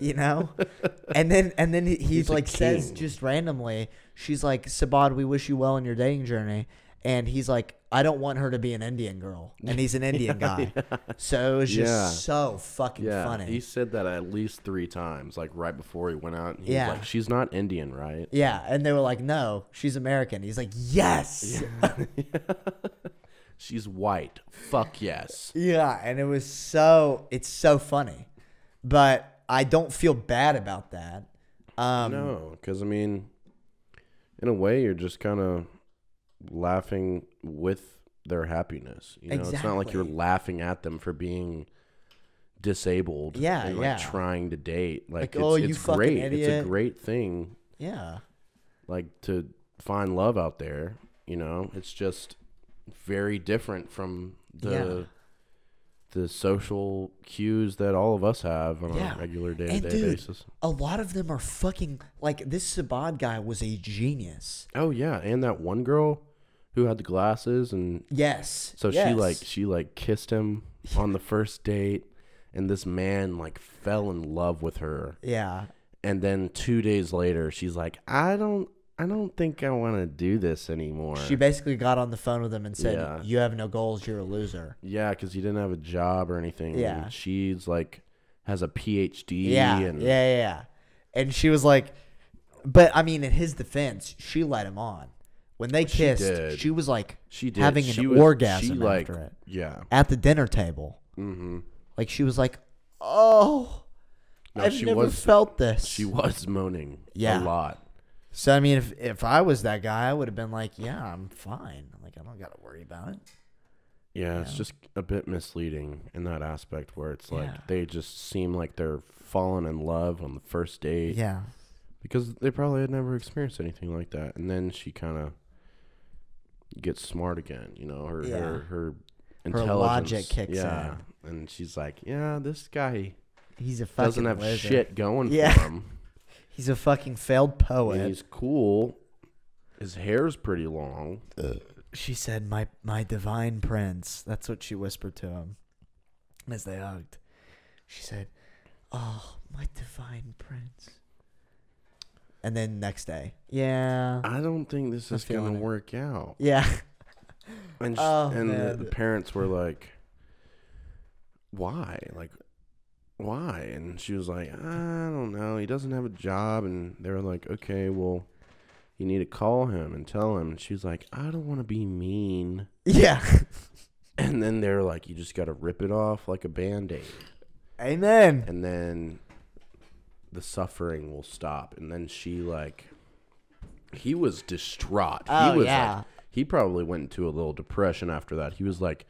You know, and then and then he, he
He's a
like says just randomly, she's like, "Subodh, we wish you well in your dating journey," and he's like, "I don't want her to be an Indian girl," and he's an Indian guy, so it was just
Yeah.
so fucking
Yeah.
funny.
He said that at least three times, like right before he went out. And he
Yeah.
was like, She's not Indian, right?
Yeah, and they were like, "No, she's American." He's like, "Yes."
She's white. Fuck yes.
Yeah, and it was so it's so funny. But I don't feel bad about that. Um
No, because I mean, in a way, you're just kind of laughing with their happiness. You know, it's not like you're laughing at them for being disabled.
Yeah,
and, like,
yeah.
Trying to date, like,
Like,
it's,
"Oh, you
it's
fucking
great. It's a great thing,
Yeah.
like to find love out there. You know, it's just very different from the.
Yeah.
The social cues that all of us have on
Yeah.
a regular day to day basis.
a lot of them are fucking like this Subodh guy was a genius.
Oh yeah, and that one girl who had the glasses and
Yes.
so she like she like kissed him on the first date and this man like fell in love with her
Yeah.
and then 2 days later she's like I don't I don't think I want to do this anymore.
She basically got on the phone with him and said,
Yeah.
"You have no goals, you're a loser."
yeah, cuz he didn't have a job or anything.
Yeah.
and she's like has a PhD
Yeah,
and
yeah, yeah, yeah. And she was like, but I mean, in his defense, she let him on. When they
She
kissed,
did.
she was like
she did
having an
she was,
orgasm
like,
after it
Yeah.
at the dinner table.
Mhm.
Like she was like, "Oh,
No,
I've
she
never
was
felt this."
she was moaning
Yeah.
a lot.
So I mean, if if I was that guy, I would have been like, "Yeah, I'm fine. Like I don't got to worry about it."
Yeah, it's just a bit misleading in that aspect where it's like
Yeah.
they just seem like they're falling in love on the first date
Yeah,
because they probably had never experienced anything like that. And then she kind of gets smart again, you know, her
Yeah.
her her
Her
intelligence.
logic kicks
yeah. And she's like, "Yeah, this guy
he's a fucking
doesn't have
wizard.
shit going
Yeah.
for him.
He's a fucking failed
And
poet.
he's cool. His hair's pretty long.
Uh, she said, "My my divine prince." That's what she whispered to him as they hugged. She said, Oh, my divine prince. And then next day, yeah,
I don't think this
I'm
is gonna
it.
work out.
yeah,
And sh-
Oh,
and the, the parents were like, "Why? Like, why?" And she was like, "I don't know. He doesn't have a job." And they were like, "Okay, well, you need to call him and tell him." And she's like, "I don't want to be mean."
yeah.
And then they're like, "You just got to rip it off like a band-aid."
Amen.
and then the suffering will stop and then she like he was distraught
Oh,
he was
yeah.
like he probably went into a little depression after that he was like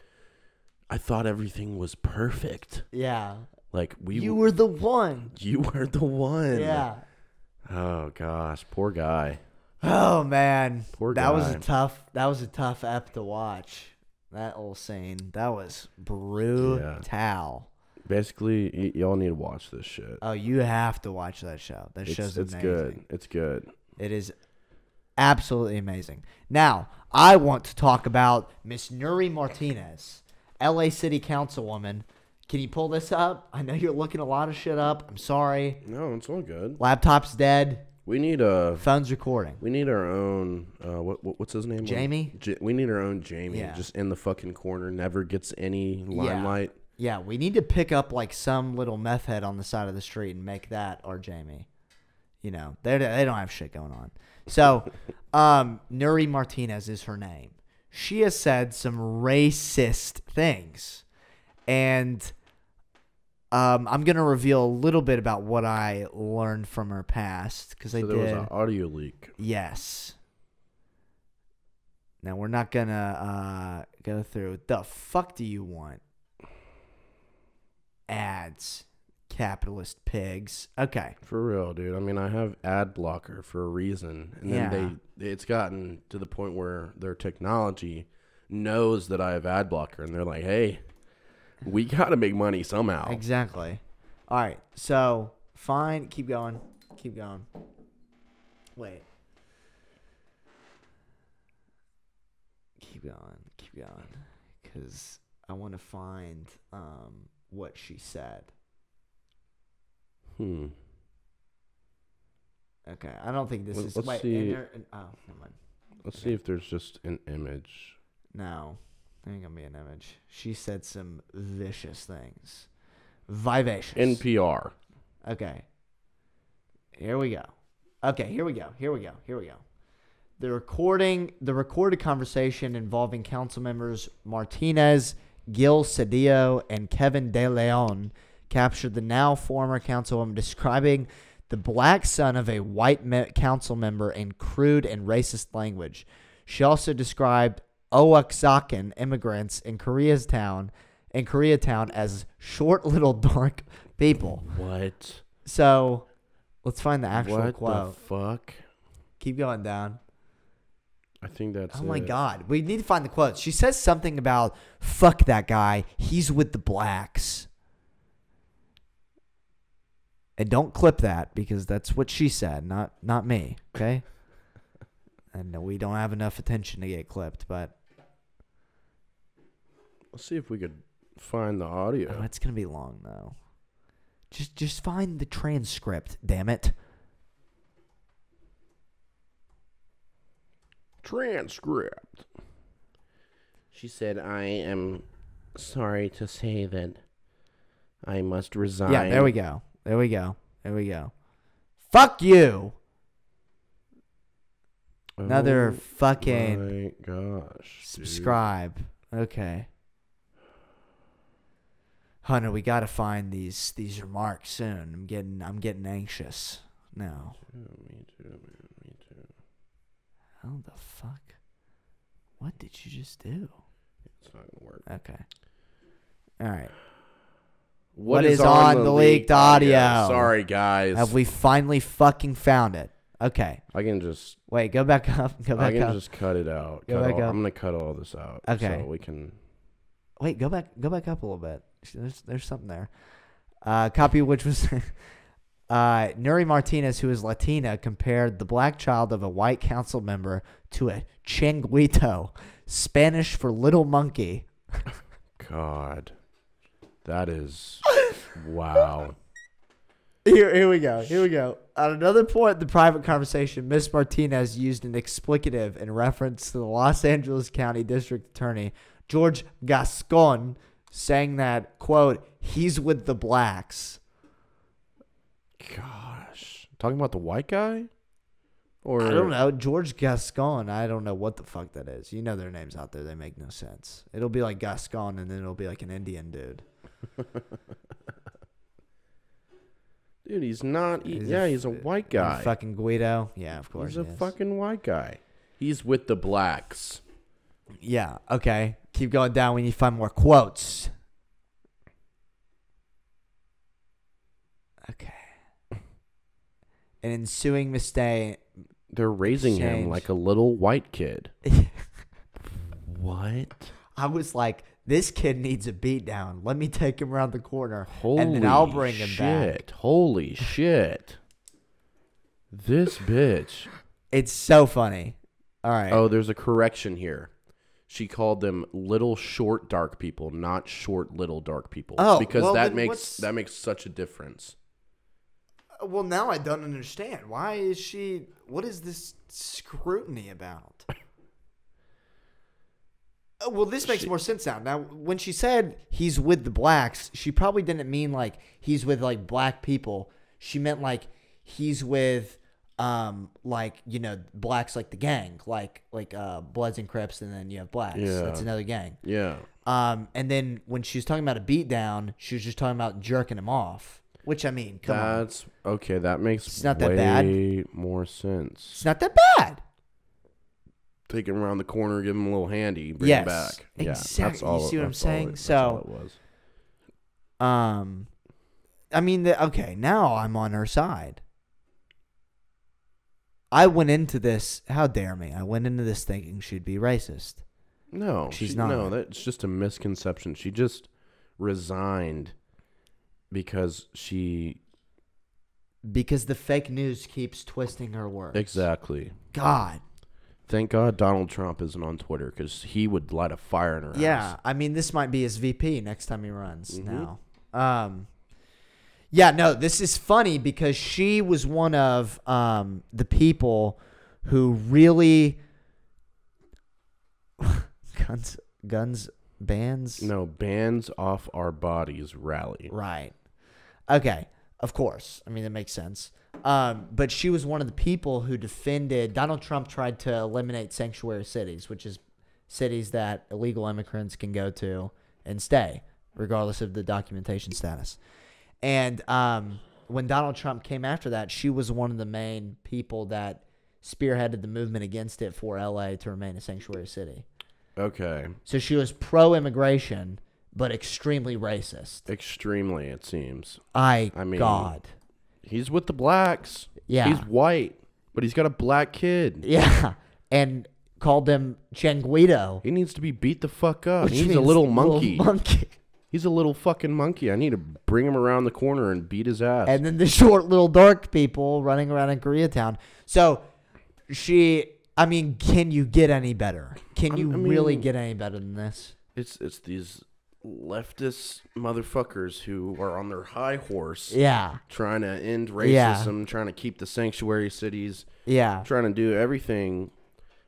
i thought everything was perfect
Yeah,
like we
you were the one.
you were the one
Yeah.
oh gosh poor guy
Oh man,
Poor
that was a tough. That was a tough ep to watch. That old scene. That was brutal.
basically y- y'all need to watch this shit
Oh, you have to watch that show. That
it's,
show's
it's
amazing.
good it's good
It is absolutely amazing. Now, I want to talk about Miss Nury Martinez, LA City Councilwoman. Can you pull this up? I know you're looking a lot of shit up. I'm sorry.
no it's all good
Laptop's dead.
we need a
Phone's recording.
We need our own. Uh, what, what what's his name?
Jamie?
J- we need our own Jamie.
Yeah.
Just in the fucking corner, never gets any limelight.
Yeah, we need to pick up like some little meth head on the side of the street and make that our Jamie. You know, they they don't have shit going on. So, um, Nury Martinez is her name. She has said some racist things, and um, I'm gonna reveal a little bit about what I learned from her past because I
So there was
did.
an audio leak.
Yes. Now we're not gonna uh, go through. The fuck do you want? Ads, capitalist pigs. Okay.
For real, dude. I mean, I have ad blocker for a reason, and
Yeah.
then they it's gotten to the point where their technology knows that I have ad blocker, and they're like, "Hey, we gotta make money somehow."
Exactly. All right. So fine. Keep going. Keep going. Wait. Keep going. Keep going. Because I want to find um, what she said.
Hmm.
Okay. I don't think this
Well,
is.
let's
wait.
see.
inter- oh, never mind.
Let's see if there's just an image.
No, there ain't gonna be an image. She said some vicious things. Vivacious.
NPR.
okay. Here we go. Okay, here we go. Here we go. Here we go. The recording, the recorded conversation involving council members Martinez, Gil Cedillo, and Kevin De Leon captured the now former councilwoman describing the black son of a white me- council member in crude and racist language. She also described Oaxacan immigrants in Koreatown, in Koreatown as short little dark people.
What?
So, let's find the actual
what
quote.
the fuck?
Keep going down.
I think that's.
Oh my
it.
god, we need to find the quote. She says something about "fuck that guy." He's with the blacks. And don't clip that because that's what she said, not not me. Okay. and we don't have enough attention to get clipped, but
Let's see if we could find the audio.
oh, it's gonna be long though. Just just find the transcript. Damn it.
transcript. She said, I am sorry to say that I must resign.
Yeah, there we go. There we go. There we go. Fuck you. Another
Oh
fucking
My gosh. dude.
subscribe. Okay. Hunter, we gotta find these these remarks soon. I'm getting I'm getting anxious now.
Yeah, me too, man. Me too.
How the fuck? What did you just do?
It's not gonna work.
Okay. All right.
what
is on the leaked audio?
Sorry, guys.
Have we finally fucking found it? Okay.
I can just.
Wait, go back up. Go back I
can
up.
just cut it out.
Go
Cut
back
all-
up.
I'm gonna cut all this out.
Okay.
So we can.
Wait, go back go back up a little bit. There's there's something there. Uh, copy which was uh, Nury Martinez, who is Latina, compared the black child of a white council member to a changuito, Spanish for little monkey.
God. That is. wow.
Here, here we go. Here we go. At another point in the private conversation, Miss Martinez used an explicative in reference to the Los Angeles County District Attorney George Gascon, saying that quote he's with the blacks.
Gosh, talking about the white guy, or
I don't know George Gascon. I don't know what the fuck that is. You know their names out there; they make no sense. It'll be like Gascon, and then it'll be like an Indian dude.
Dude, he's not. he-
He's
yeah,
f-
he's a white guy.
Fucking Guido. Yeah, of course.
he's a
he
fucking white guy. He's with the blacks.
Yeah. Okay. Keep going down. We need to find more quotes. Okay. An ensuing mistake.
They're raising him like a little white kid. what?
I was like, this kid needs a beat down. Let me take him around the corner,
Holy
and then I'll bring
shit.
him back.
Holy shit. This bitch.
It's so funny. All right.
Oh, there's a correction here. She called them little short dark people, not short little dark people.
Oh,
because
well,
that makes
what's-
that makes such a difference.
Well, now I don't understand. Why is she? What is this scrutiny about? Uh, Well, this makes
She-
more sense now. Now, when she said he's with the blacks, she probably didn't mean like he's with like black people. She meant like he's with um like you know blacks like the gang, like like uh Bloods and Crips, and then you have blacks.
Yeah.
That's another gang.
Yeah.
Um, and then when she was talking about a beatdown, she was just talking about jerking him off. Which I mean, come on,
That's okay. That makes
It's not that bad.
more sense.
it's not that bad.
Take him around the corner, give him a little handy, bring
Yes,
him back. Yeah,
exactly.
that's all.
You see what I'm saying?
it-
So-
it was.
Um, I mean, the, okay, now I'm on her side. I went into this. How dare me? I went into this thinking she'd be racist.
No,
She's
she,
not.
No, that's just a misconception. She just resigned because she
Because the fake news keeps twisting her words.
exactly.
God.
Thank God Donald Trump isn't on Twitter because he would light a fire in her
Yeah. I mean, this might be his VP next time he runs
Mhm.
now. Um, yeah, no, this is funny because she was one of um, the people who really guns guns bans
No, bands off our bodies rally.
right. Okay of course. I mean that makes sense. Um, but she was one of the people who defended donald trump tried to eliminate sanctuary cities which is cities that illegal immigrants can go to and stay regardless of the documentation status and um, when donald trump came after that she was one of the main people that spearheaded the movement against it for la to remain a sanctuary city
Okay,
so she was pro-immigration but extremely racist
extremely it seems.
I,
I mean-
God.
He's with the blacks.
Yeah.
He's white, but he's got a black kid.
Yeah. And called him Changuido.
He needs to be beat the fuck up. He's a little monkey.
monkey.
He's a little fucking monkey. I need to bring him around the corner and beat his ass.
And then the short little dark people running around in Koreatown. So she I mean, can you get any better? Can you
I
really get any better than this?
it's it's these leftist motherfuckers who are on their high horse
Yeah.
trying to end
Yeah.
racism, trying to keep the sanctuary cities,
Yeah.
trying to do everything.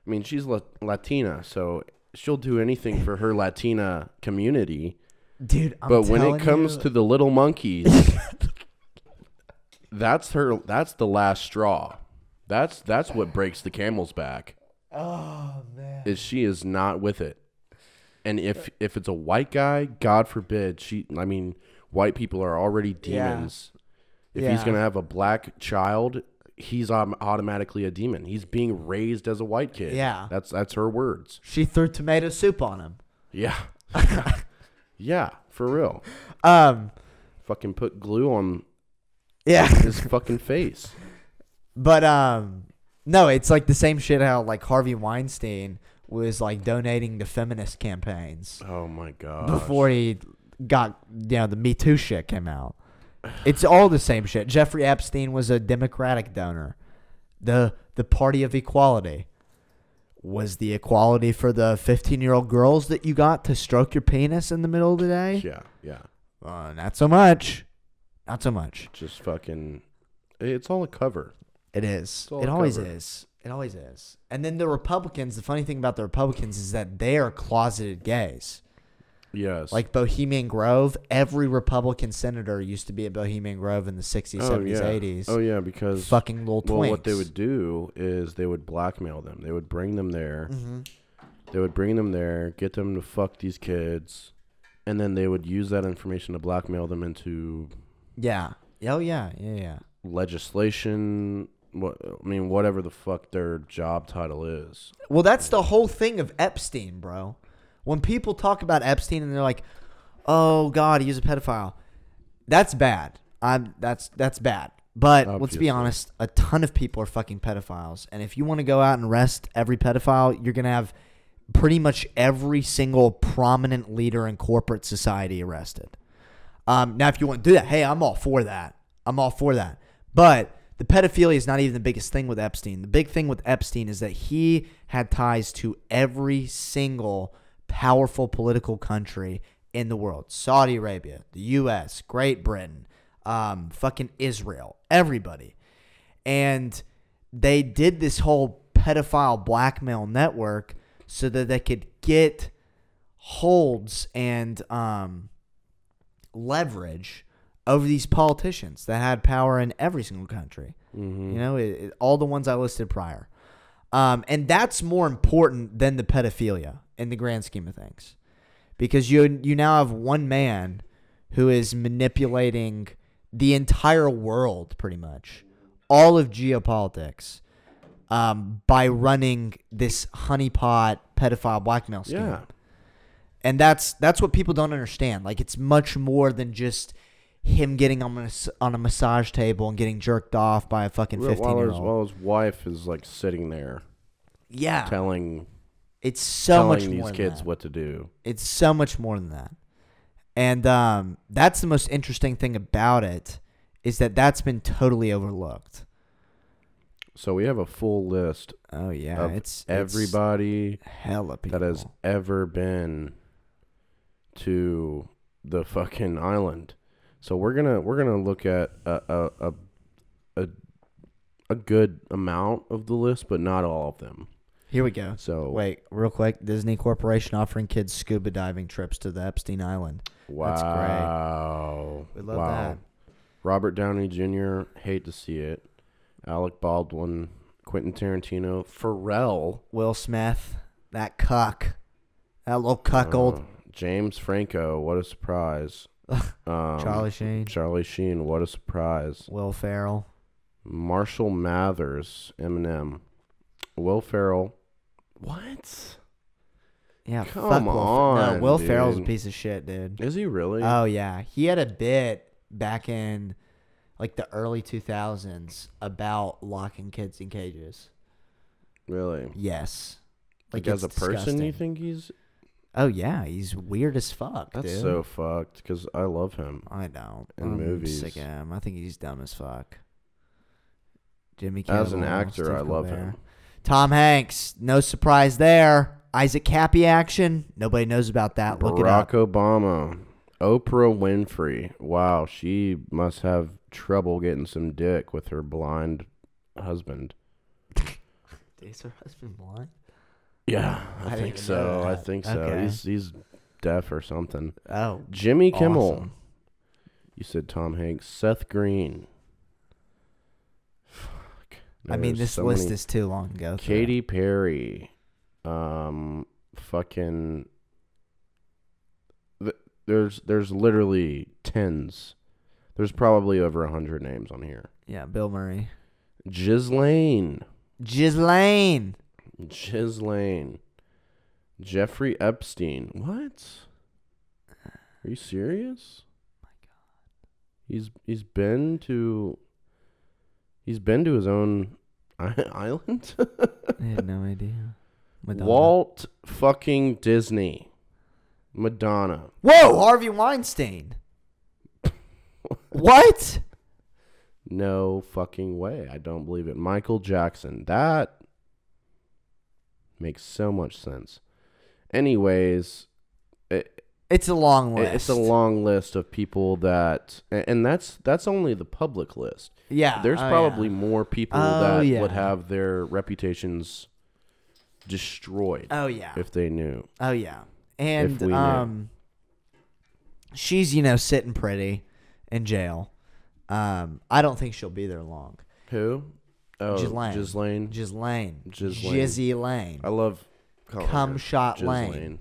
I mean, she's La- Latina, so she'll do anything for her Latina community.
Dude, I'm
but when it
telling
comes
you-
to the little monkeys, that's her. That's the last straw. That's that's what breaks the camel's back.
Oh man.
Is she is not with it, and if if it's a white guy, God forbid, she. I mean, white people are already
Yeah.
demons. If he's
Yeah.
gonna have a black child, he's automatically a demon. He's being raised as a white kid.
Yeah.
that's that's her words.
She threw tomato soup on him.
Yeah, yeah, for real.
Um
Fucking put glue on
yeah.
his fucking face.
But um no, it's like the same shit how like Harvey Weinstein was like donating to feminist campaigns
Oh my god.
before he got you know the Me Too shit came out. It's all the same shit. Jeffrey Epstein was a Democratic donor. The the Party of Equality was the equality for the 15-year-old girls that you got to stroke your penis in the middle of the day?
Yeah, yeah.
Uh, not so much. Not so much.
Just fucking. It's all a cover.
It is. It always
covered.
is. It always is. And then the Republicans, the funny thing about the Republicans is that they are closeted gays.
Yes.
Like Bohemian Grove, every Republican senator used to be at Bohemian Grove in the 60s,
oh
70s,
yeah.
80s.
Oh yeah, because
Fucking little twinks.
well, what they would do is they would blackmail them. They would bring them there.
hmm
They would bring them there, get them to fuck these kids, and then they would use that information to blackmail them into
Yeah. Oh, yeah. Yeah, yeah.
legislation. What I mean, whatever the fuck their job title is.
Well, that's the whole thing of Epstein, bro. When people talk about Epstein and they're like, "Oh God, he was a pedophile," that's bad. I'm that's that's bad. But let's be honest, a ton of people are fucking pedophiles, and if you want to go out and arrest every pedophile, you're gonna have pretty much every single prominent leader in corporate society arrested. Um, now, if you want to do that, hey, I'm all for that. I'm all for that. But the pedophilia is not even the biggest thing with Epstein. The big thing with Epstein is that he had ties to every single powerful political country in the world Saudi Arabia, the U.S., Great Britain, um, fucking Israel, everybody. And they did this whole pedophile blackmail network so that they could get holds and um, leverage over these politicians that had power in every single country.
Mm-hmm.
You know, it, it- all the ones I listed prior. Um, and that's more important than the pedophilia in the grand scheme of things. Because you you now have one man who is manipulating the entire world pretty much. All of geopolitics um, by running this honeypot pedophile blackmail scheme.
Yeah.
And that's that's what people don't understand. Like it's much more than just him getting on a, on a massage table and getting jerked off by a fucking fifteen year
his,
old.
while his wife is like sitting there
Yeah,
telling
it's so
telling
much
these
more than
kids
that.
what to do.
It's so much more than that. And um, that's the most interesting thing about it is that that's been totally overlooked.
So we have a full list
Oh yeah,
of
it's
everybody
it's hella people.
that has ever been to the fucking island. So we're gonna we're gonna look at a a a a, good amount of the list, but not all of them.
Here we go.
So
Wait, real quick. Disney Corporation offering kids scuba diving trips to the Epstein Island.
wow,
That's great. Wow. We love
wow.
that.
Robert Downey Jr. Hate to see it. Alec Baldwin, Quentin Tarantino, Pharrell,
Will Smith, that cuck, that little cuckold,
uh, James Franco. What a surprise! um,
Charlie Sheen,
Charlie Sheen. What a surprise!
Will Ferrell.
Marshall Mathers, Eminem, Will Ferrell. What?
Yeah,
Come
fuck Will Fer-
on,
No, Will Ferrell's a piece of shit, dude.
Is he really?
Oh yeah, he had a bit back in like the early 2000s about locking kids in cages.
really?
Yes.
Like,
it's
as a person,
disgusting.
you think he's?
Oh yeah, he's weird as fuck,
That's
dude.
so fucked. Because I love him.
I don't.
in
I'm
movies.
sick of him. I think he's dumb as fuck. Jimmy
As an actor,
Steve
I love
Colbert.
him.
Tom Hanks, no surprise there. Isaac Kappy action. Nobody knows about that. Look it up.
Barack Obama, Oprah Winfrey. Wow, she must have trouble getting some dick with her blind husband.
Is her husband blind?
Yeah,
I
I, think so. I think so.
Okay.
He's he's deaf or something.
Oh,
Jimmy Kimmel.
awesome.
You said Tom Hanks. Seth Green. Fuck.
I mean, this
so
list
many-
is too long to go. through.
Katy Perry. Um, fucking. th- There's there's literally tens. There's probably over a hundred names on here.
Yeah, Bill Murray.
Ghislaine.
Ghislaine.
Ghislaine. Jeffrey Epstein. What? Are you serious?
Oh my God.
He's he's been to. He's been to his own island.
I had no idea. Madonna.
Walt fucking Disney. Madonna.
Whoa, Harvey Weinstein. what?
No fucking way. I don't believe it. Michael Jackson. That makes so much sense. Anyways, it,
It's a long list.
It's a long list of people that, and that's that's only the public list.
Yeah.
There's
oh,
probably
yeah.
more people
Oh,
that
yeah.
would have their reputations destroyed
Oh yeah.
if they knew.
Oh yeah. And um she's, you know, sitting pretty in jail. Um I don't think she'll be there long.
Who? Oh,
Ghislaine.
Ghislaine.
Ghislaine.
Ghislaine.
Jizzy Lane.
I love calling her
Cum shot
Ghislaine.
Lane.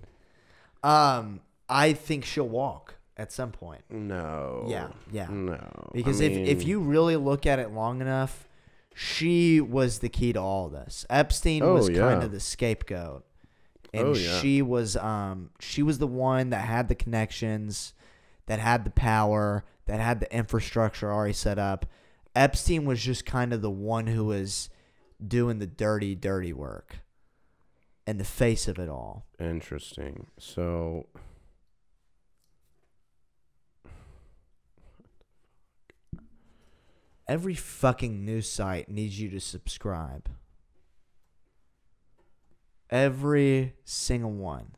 Um I think she'll walk at some point.
No.
Yeah, yeah.
No.
Because
I
if if you really look at it long enough, she was the key to all this. Epstein
Oh,
was kind of the scapegoat. And
Oh, yeah.
she was um she was the one that had the connections, that had the power, that had the infrastructure already set up. Epstein was just kind of the one who was doing the dirty, dirty work. And the face of it all.
Interesting. So.
Every fucking news site needs you to subscribe. Every single one.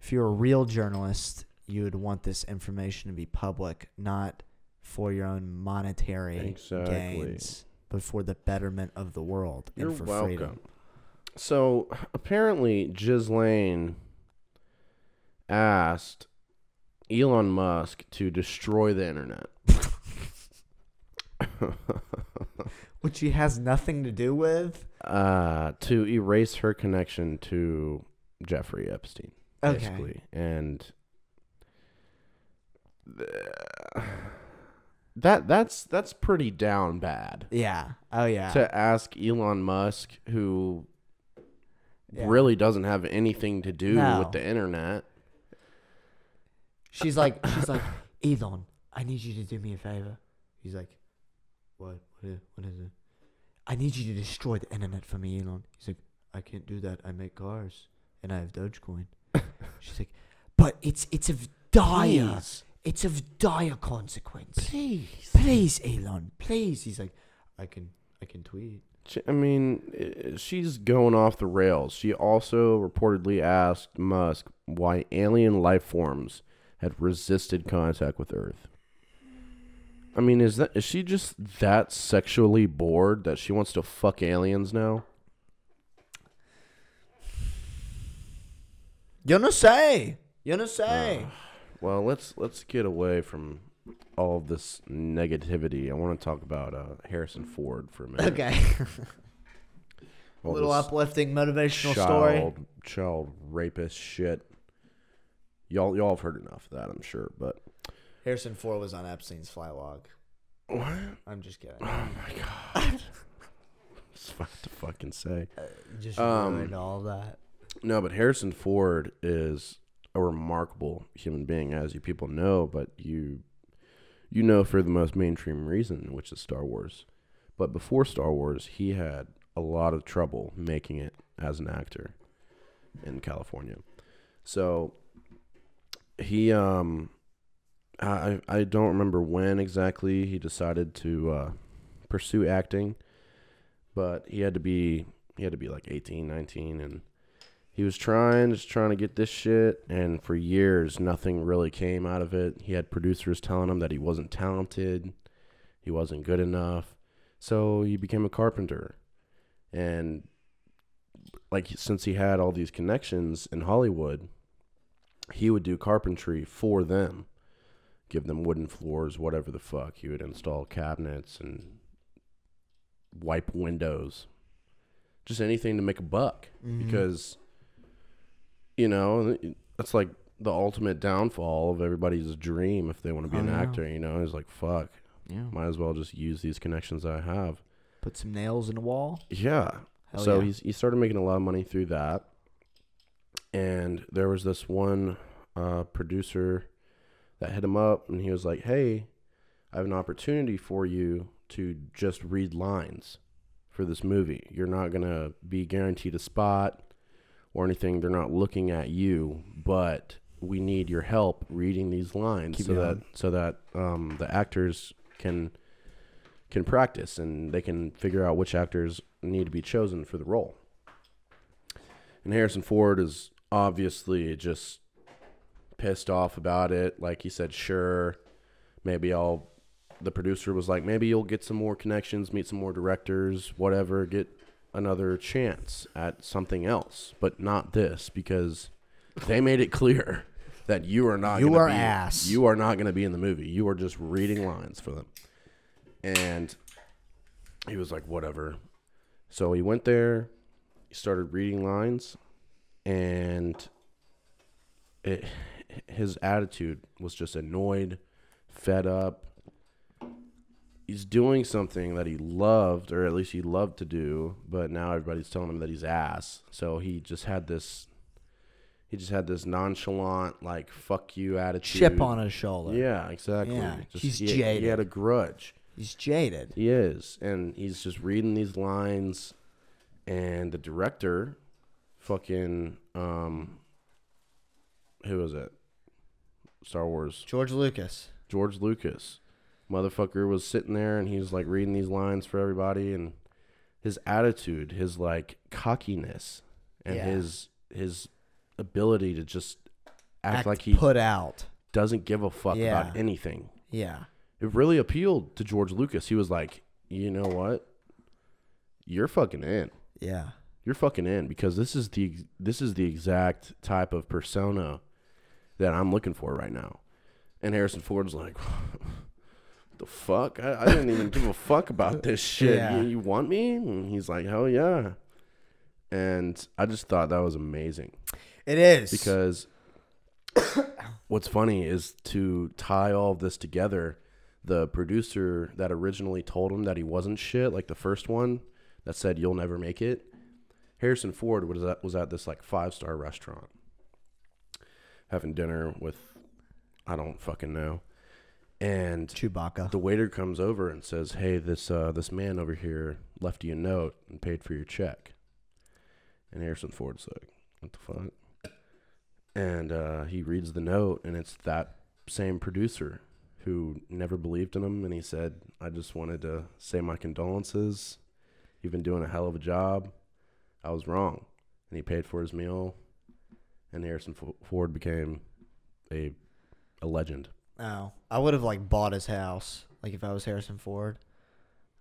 If you're a real journalist, you would want this information to be public, not for your own monetary
Exactly.
gains, but for the betterment of the world
You're
and for
welcome.
freedom.
So apparently, Ghislaine asked Elon Musk to destroy the internet.
Which he has nothing to do with.
uh, to erase her connection to Jeffrey Epstein,
Okay.
basically, and th- that that's that's pretty down bad
Yeah. Oh yeah.
to ask Elon Musk, who
Yeah.
really doesn't have anything to do
No.
with the internet.
She's like, she's like, Elon, I need you to do me a favor. He's like, what? What is, what is it? I need you to destroy the internet for me, Elon. He's like, I can't do that. I make cars and I have Dogecoin. She's like, but it's it's of dire,
Please.
It's of dire consequence.
Please.
Please, Elon, please. He's like, I can I can tweet.
I mean, she's going off the rails. She also reportedly asked Musk why alien life forms had resisted contact with Earth. I mean, is that is she just that sexually bored that she wants to fuck aliens now?
You know say, you know say.
Well, let's let's get away from all of this negativity. I want to talk about uh, Harrison Ford for a minute.
okay, a
All
little
this
uplifting motivational
child,
story.
child rapist shit. Y'all, y'all have heard enough of that, I'm sure. But
Harrison Ford was on Epstein's fly log.
what?
I'm just kidding.
Oh my god! It's fun to fucking say.
Just
Um,
ruined all that.
No, but Harrison Ford is a remarkable human being, as you people know. But you, you know, for the most mainstream reason, which is Star Wars. But before Star Wars, he had a lot of trouble making it as an actor in California. So he, um, I I don't remember when exactly he decided to uh, pursue acting, but he had to be he had to be like 18, 19 and he was trying, just trying to get this shit, and for years, nothing really came out of it. He had producers telling him that he wasn't talented, he wasn't good enough, so he became a carpenter. And like since he had all these connections in Hollywood, he would do carpentry for them, give them wooden floors, whatever the fuck. He would install cabinets and wipe windows, just anything to make a buck
Mm-hmm.
because you know that's like the ultimate downfall of everybody's dream if they want to be
Oh,
an
yeah.
actor you know is like fuck
yeah.
might as well just use these connections i have
Put some nails in the wall.
yeah
Hell
so
yeah.
he's, he started making a lot of money through that and there was this one uh, producer that hit him up and he was like hey i have an opportunity for you to just read lines for this movie you're not going to be guaranteed a spot or anything they're not looking at you but we need your help reading these lines
Keep
so that so that um, the actors can can practice and they can figure out which actors need to be chosen for the role. And Harrison Ford is obviously just pissed off about it. Like he said, sure, maybe I'll. The producer was like, maybe you'll get some more connections, meet some more directors, whatever, get another chance at something else, but not this because they made it clear that you are not.
You are
be,
ass.
You are not going to be in the movie. You are just reading lines for them. And he was like, whatever. So he went there, he started reading lines, and it, his attitude was just annoyed, fed up. He's doing something that he loved, or at least he loved to do, but now everybody's telling him that he's ass. So he just had this, he just had this nonchalant, like "fuck you" attitude.
Chip on his shoulder.
Yeah, exactly.
Yeah,
Just-
he's
he, He had a grudge.
He's jaded.
He is, and he's just reading these lines, and the director, fucking, um, who was it? Star Wars.
George Lucas.
George Lucas, motherfucker was sitting there, and he's like reading these lines for everybody, and his attitude, his like cockiness, and
Yeah.
his his ability to just act,
Act
like he
put out.
doesn't give a fuck
Yeah.
about anything
Yeah.
it really appealed to George Lucas. He was like, you know what? You're fucking in.
Yeah.
You're fucking in because this is the this is the exact type of persona that I'm looking for right now. And Harrison Ford's like, the fuck? I, I didn't even give a fuck about this shit.
Yeah.
You, you want me? And he's like, hell yeah. And I just thought that was amazing
It is.
because what's funny is to tie all of this together the producer that originally told him that he wasn't shit like the first one that said you'll never make it harrison ford was at, was at this like five star restaurant having dinner with i don't fucking know and
Chewbacca.
the waiter comes over and says, "Hey, this uh, this man over here left you a note and paid for your check." And Harrison Ford's like, "What the fuck?" And uh, he reads the note, and it's that same producer who never believed in him, and he said, "I just wanted to say my condolences. You've been doing a hell of a job. I was wrong." And he paid for his meal, and Harrison Ford became a a legend.
Oh, I would have like bought his house. Like if I was Harrison Ford,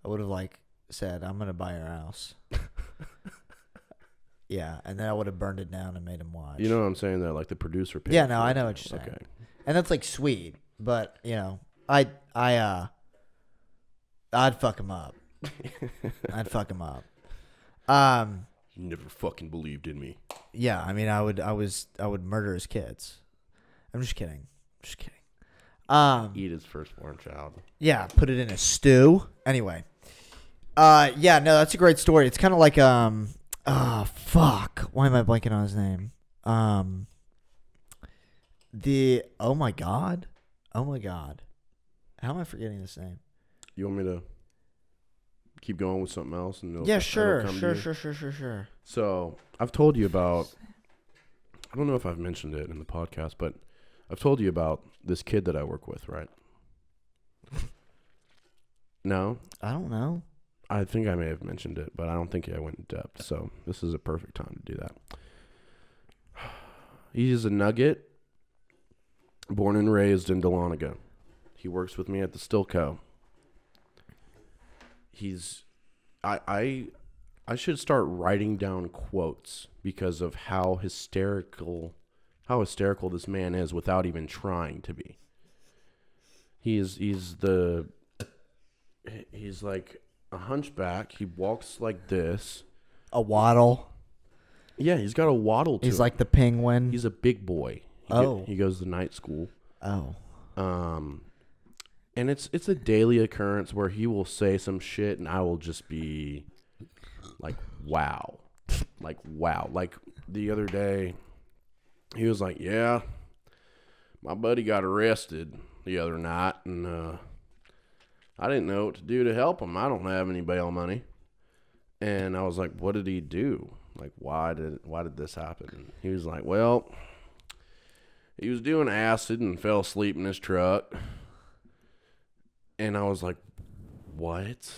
I would have like said, "I'm gonna buy your house." yeah, and then I would have burned it down and made him watch.
You know what I'm saying? That like the producer. Paid
Yeah, no, I know what you're saying.
Okay.
and that's like sweet, but you know, I I uh, I'd fuck him up. I'd fuck him up. Um,
You never fucking believed in me.
yeah, I mean, I would, I was, I would murder his kids. I'm just kidding. Just kidding. Um,
Eat his firstborn child.
Yeah, put it in a stew. Anyway. Uh yeah, no, that's a great story. It's kind of like um oh fuck. Why am I blanking on his name? Um the oh my god. Oh my god. How am I forgetting this name?
You want me to keep going with something else? And it'll-
yeah, sure. Sure, sure, sure, sure, sure.
So I've told you about. I don't know if I've mentioned it in the podcast, but I've told you about this kid that I work with, right? no,
I don't know.
I think I may have mentioned it, but I don't think I went in depth. So this is a perfect time to do that. He is a nugget, born and raised in Dahlonega. He works with me at the Stillco. He's, I, I, I should start writing down quotes because of how hysterical, how hysterical this man is without even trying to be. He is, he's the, he's like a hunchback. He walks like this.
A waddle.
Yeah, he's got a waddle
He's
him.
like the penguin.
he's a big boy. He go-
Oh.
he goes to night school.
oh.
Um, and it's it's a daily occurrence where he will say some shit, and I will just be like, "Wow," like "Wow." Like the other day, he was like, "Yeah, my buddy got arrested the other night, and uh, I didn't know what to do to help him. I don't have any bail money." And I was like, "What did he do? Like, why did why did this happen?" And he was like, "Well." he was doing acid and fell asleep in his truck. And I was like, "What?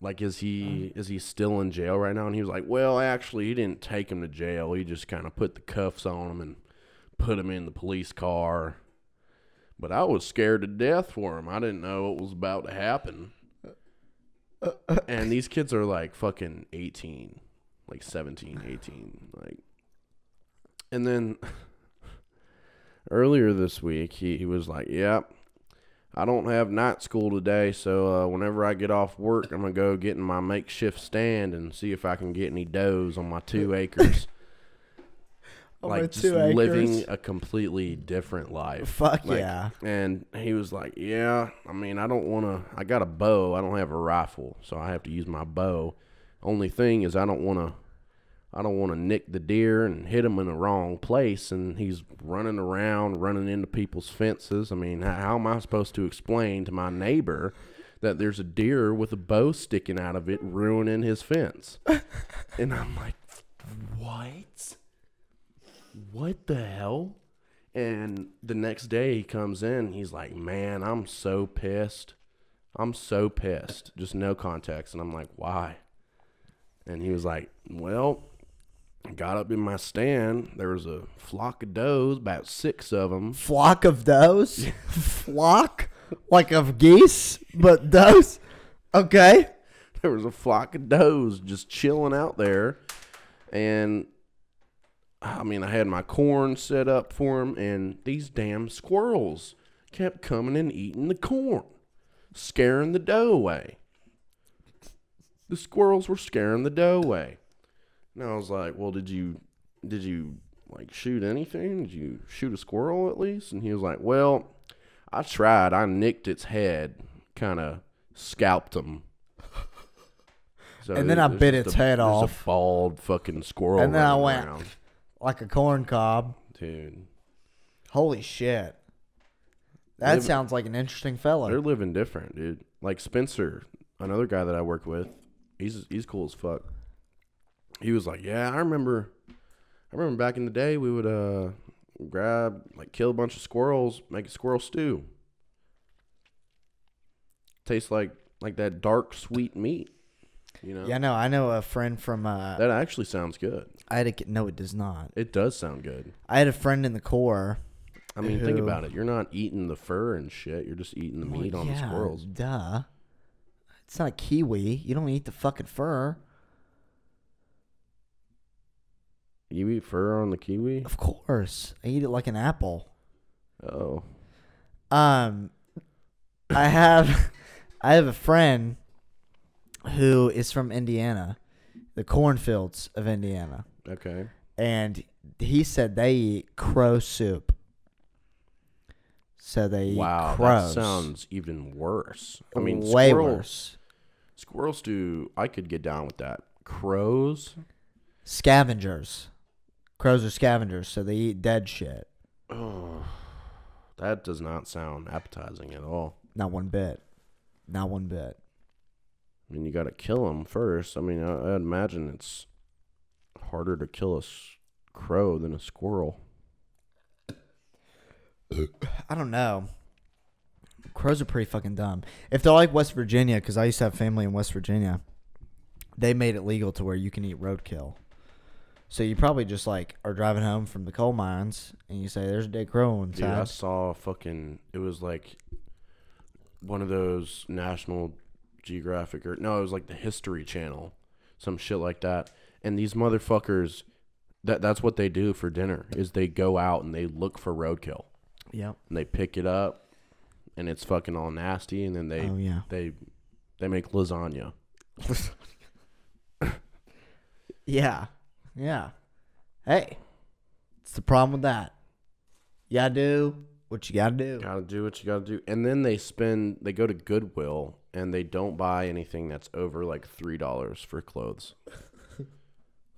Like is he is he still in jail right now?" And he was like, "Well, actually, he didn't take him to jail. He just kind of put the cuffs on him and put him in the police car. But I was scared to death for him. I didn't know what was about to happen. And these kids are like fucking 18, like 17, 18, like and then earlier this week he, he was like, "Yep, I don't have night school today, so uh, whenever I get off work, I'm gonna go get in my makeshift stand and see if I can get any does on my two acres."
On
like just living a completely different life.
Fuck
Like,
yeah.
And he was like, "Yeah, I mean, I don't want to. I got a bow. I don't have a rifle, so I have to use my bow. Only thing is, I don't want to. I don't want to nick the deer and hit him in the wrong place. And he's running around, running into people's fences. I mean, how, how am I supposed to explain to my neighbor that there's a deer with a bow sticking out of it, ruining his fence? and I'm like, what? What the hell? And the next day he comes in, he's like, Man, I'm so pissed. I'm so pissed. Just no context. And I'm like, Why? And he was like, Well, I got up in my stand. There was a flock of does, about six of them.
Flock of does? Flock? Like of geese, but does? Okay.
There was a flock of does just chilling out there. And I mean, I had my corn set up for them, and these damn squirrels kept coming and eating the corn, scaring the doe away. The squirrels were scaring the doe away. And I was like, "Well, did you, did you like shoot anything? Did you shoot a squirrel at least?" And he was like, "Well, I tried. I nicked its head, kind of scalped him." So
And then I bit its
a-
head off.
A bald fucking squirrel.
And then I went-
around.
Like a corn cob.
dude.
Holy shit. That sounds like an interesting
fella.
They're
living different, dude. Like Spencer, another guy that I work with, he's he's cool as fuck. He was like, "Yeah, I remember, I remember back in the day, we would uh grab like kill a bunch of squirrels, make a squirrel stew. Tastes like like that dark sweet meat, you know.
Yeah, no, I know a friend from. Uh,
That actually sounds good.
I had a no, it does not.
It does sound good.
I had a friend in the Corps.
I mean, think about it. You're not eating the fur and shit. You're just eating the
Well,
meat on the squirrels.
Duh. It's not a kiwi. You don't eat the fucking fur.
You eat fur on the kiwi?
Of course, I eat it like an apple.
Oh,
Um, I have, I have a friend who is from Indiana, the cornfields of Indiana,
okay.
and he said they eat crow soup. So they eat
Wow,
crows.
that sounds even worse. I mean,
way
squirrel,
worse.
Squirrels do. I could get down with that. Crows.
Scavengers. Crows are scavengers, so they eat dead shit.
Oh, that does not sound appetizing at all.
Not one bit. Not one bit.
I mean, you got to kill them first. I mean, I, I'd imagine it's harder to kill a s- crow than a squirrel.
I don't know. Crows are pretty fucking dumb. If they're like West Virginia, because I used to have family in West Virginia, they made it legal to where you can eat roadkill. So you probably just like are driving home from the coal mines and you say, "There's a dead crow
Dude, I
inside."
saw fucking. It was like one of those National Geographic or no, it was like the History Channel, some shit like that. And these motherfuckers, that that's what they do for dinner is they go out and they look for roadkill
Yep.
and they pick it up, and it's fucking all nasty, and then they
oh yeah.
they they make lasagna.
Yeah. Yeah. Hey, it's the problem with that. You gotta do what you gotta do.
Gotta do what you gotta do, and then they spend. They go to Goodwill and they don't buy anything that's over like three dollars for clothes.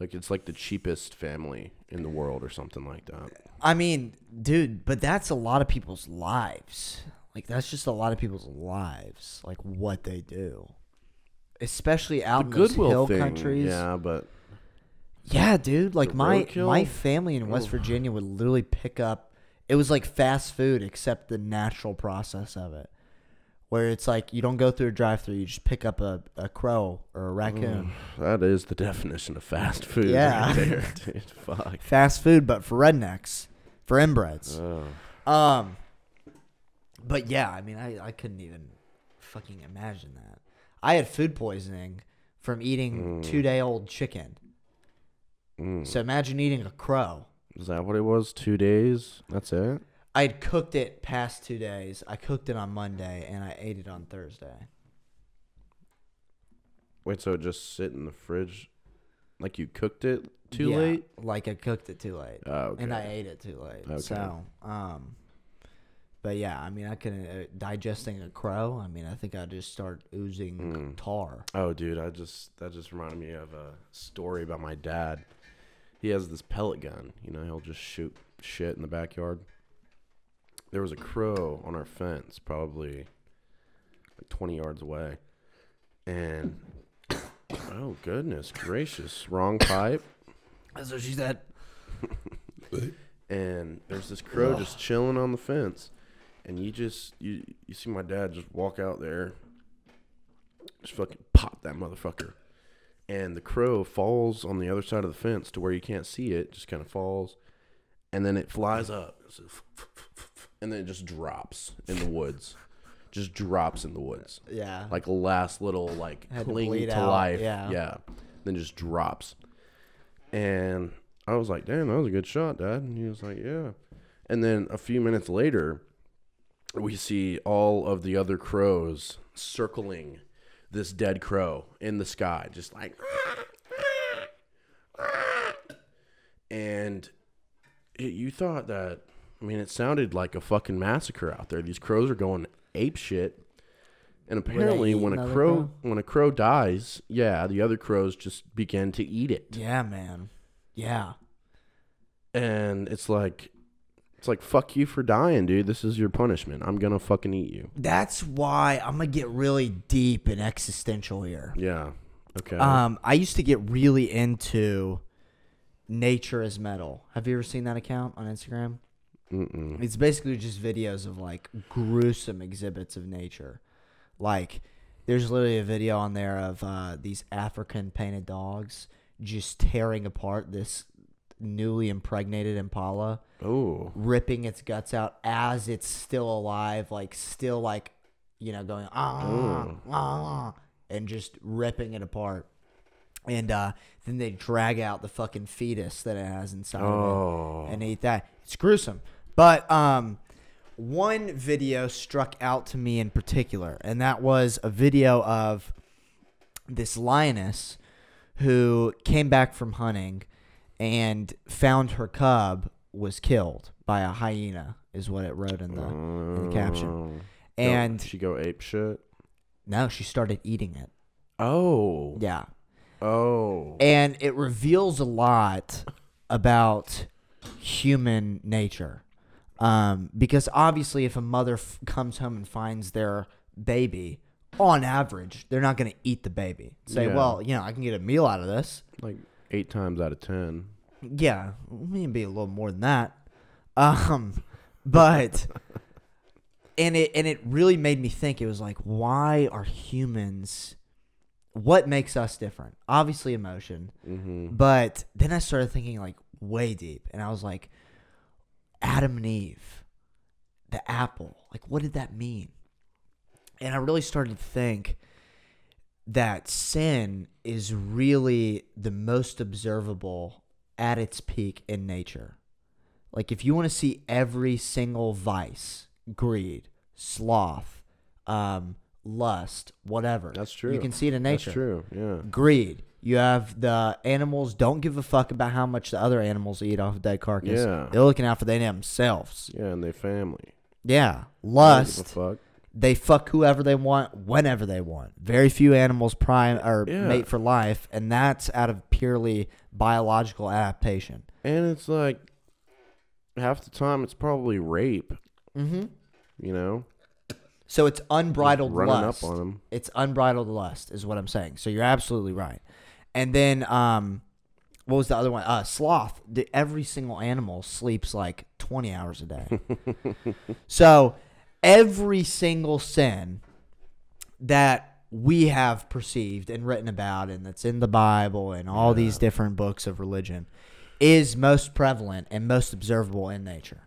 like it's like the cheapest family in the world or something like that.
I mean, dude, but that's a lot of people's lives. Like that's just a lot of people's lives. Like what they do, especially out in
the
those hill
thing,
countries.
yeah, but
Yeah, dude. Like my
roadkill?
my family in West. Virginia would literally pick up. It was like fast food, except the natural process of it, where it's like you don't go through a drive-through. You just pick up a, a crow or a raccoon.
that is the definition of fast food.
Yeah.
right there, dude. Fuck.
Fast food, but for rednecks. for inbreds.
Oh.
Um, but yeah, I mean, I, I couldn't even fucking imagine that. I had food poisoning from eating
Mm.
two day old chicken.
Mm.
So imagine eating a crow.
Is that what it was? Two days? That's it?
I had cooked it past two days. I cooked it on Monday and I ate it on Thursday.
Wait, so it just sit in the fridge? Like you cooked it too
Yeah,
late?
Like I cooked it too late.
Oh, okay.
And I ate it too late.
Okay.
So, um, but yeah, I mean, I couldn't uh, digesting a crow. I mean, I think I just start oozing
Mm.
tar.
Oh, dude, I just that just reminded me of a story about my dad. He has this pellet gun. You know, he'll just shoot shit in the backyard. There was a crow on our fence, probably like 20 yards away, and oh goodness gracious, wrong pipe.
That's what she said.
and there's this crow just chilling on the fence. And you just you you see my dad just walk out there just fucking pop that motherfucker. And the crow falls on the other side of the fence to where you can't see it just kind of falls. And then it flies up and then it just drops in the woods just drops in the woods
Yeah.
like last little like
Had to
cling
bleed
to
out,
life.
yeah.
yeah. Then just drops. And I was like, "Damn, that was a good shot, Dad." And he was like, "Yeah." And then a few minutes later, we see all of the other crows circling this dead crow in the sky, just like. And it, you thought that, I mean, it sounded like a fucking massacre out there. These crows are going ape shit. And apparently, when a crow,
crow?
when a crow dies, yeah, the other crows just begin to eat it,
yeah, man. Yeah.
and it's like, it's like fuck you for dying, dude. This is your punishment. I'm gonna fucking eat you.
That's why I'm gonna get really deep and existential here.
Yeah. Okay.
Um, I used to get really into nature as metal. Have you ever seen that account on Instagram?
Mm-mm.
It's basically just videos of like gruesome exhibits of nature. Like, there's literally a video on there of uh, these African painted dogs just tearing apart this newly impregnated impala,
Oh.
ripping its guts out as it's still alive, like still like, you know, going ah
Ooh.
ah, and just ripping it apart. And uh, then they drag out the fucking fetus that it has inside of it
Oh.
and eat that. It's gruesome. But um, one video struck out to me in particular, and that was a video of this lioness who came back from hunting and found her cub was killed by a hyena, is what it wrote in the in the caption.
Oh.
And
she go ape shit.
no, she started eating it.
Oh.
Yeah.
Oh.
and it reveals a lot about human nature um, because obviously if a mother f- comes home and finds their baby on average they're not going to eat the baby. Say
Yeah.
well you know i can get a meal out of this.
Like eight times out of ten.
yeah maybe a little more than that. Um, but and it and it really made me think. It was like why are humans what makes us different? Obviously emotion.
Mm-hmm.
but then I started thinking like way deep, and I was like, Adam and Eve, the apple. Like, what did that mean? And I really started to think that sin is really the most observable at its peak in nature. Like, if you want to see every single vice, greed, sloth, um, lust, whatever,
That's true.
You can see it in nature
That's true. Yeah.
greed. You have the animals don't give a fuck about how much the other animals eat off a dead carcass.
Yeah.
They're looking out for they themselves.
Yeah, and their family.
Yeah.
They give a
Lust.
fuck.
They fuck whoever they want, whenever they want. Very few animals prime or
Yeah.
mate for life, and that's out of purely biological adaptation.
And it's like half the time it's probably rape.
Mm-hmm.
You know,
So it's unbridled
running
lust.
up on them.
It's unbridled lust, is what I'm saying. So you're absolutely right. And then, um, what was the other one? Uh, sloth. The, every single animal sleeps like 20 hours a day. so every single sin that we have perceived and written about, and that's in the Bible and all these different books of religion, is most prevalent and most observable in nature.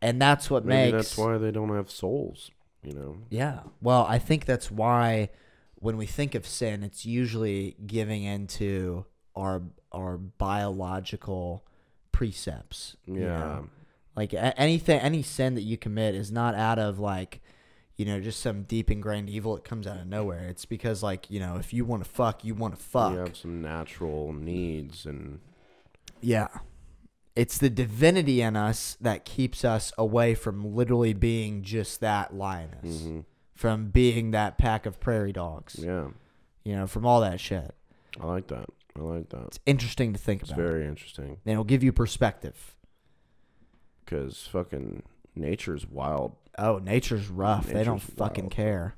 And that's what
Maybe
makes
that's why they don't have souls. You know.
Yeah. Well, I think that's why when we think of sin, it's usually giving into our our biological precepts. you
Yeah.
know? Like a- anything, any sin that you commit is not out of like, you know, just some deep ingrained evil that comes out of nowhere. It's because like, you know, if you want to fuck, you want to fuck.
You have some natural needs and
Yeah. It's the divinity in us that keeps us away from literally being just that lioness,
hmm
from being that pack of prairie dogs,
yeah.
you know, from all that shit.
I like that. I like that.
It's interesting to think
It's
about.
It's very interesting
and it'll give you perspective.
because fucking nature's wild.
Oh, nature's rough. they don't fucking
wild.
care.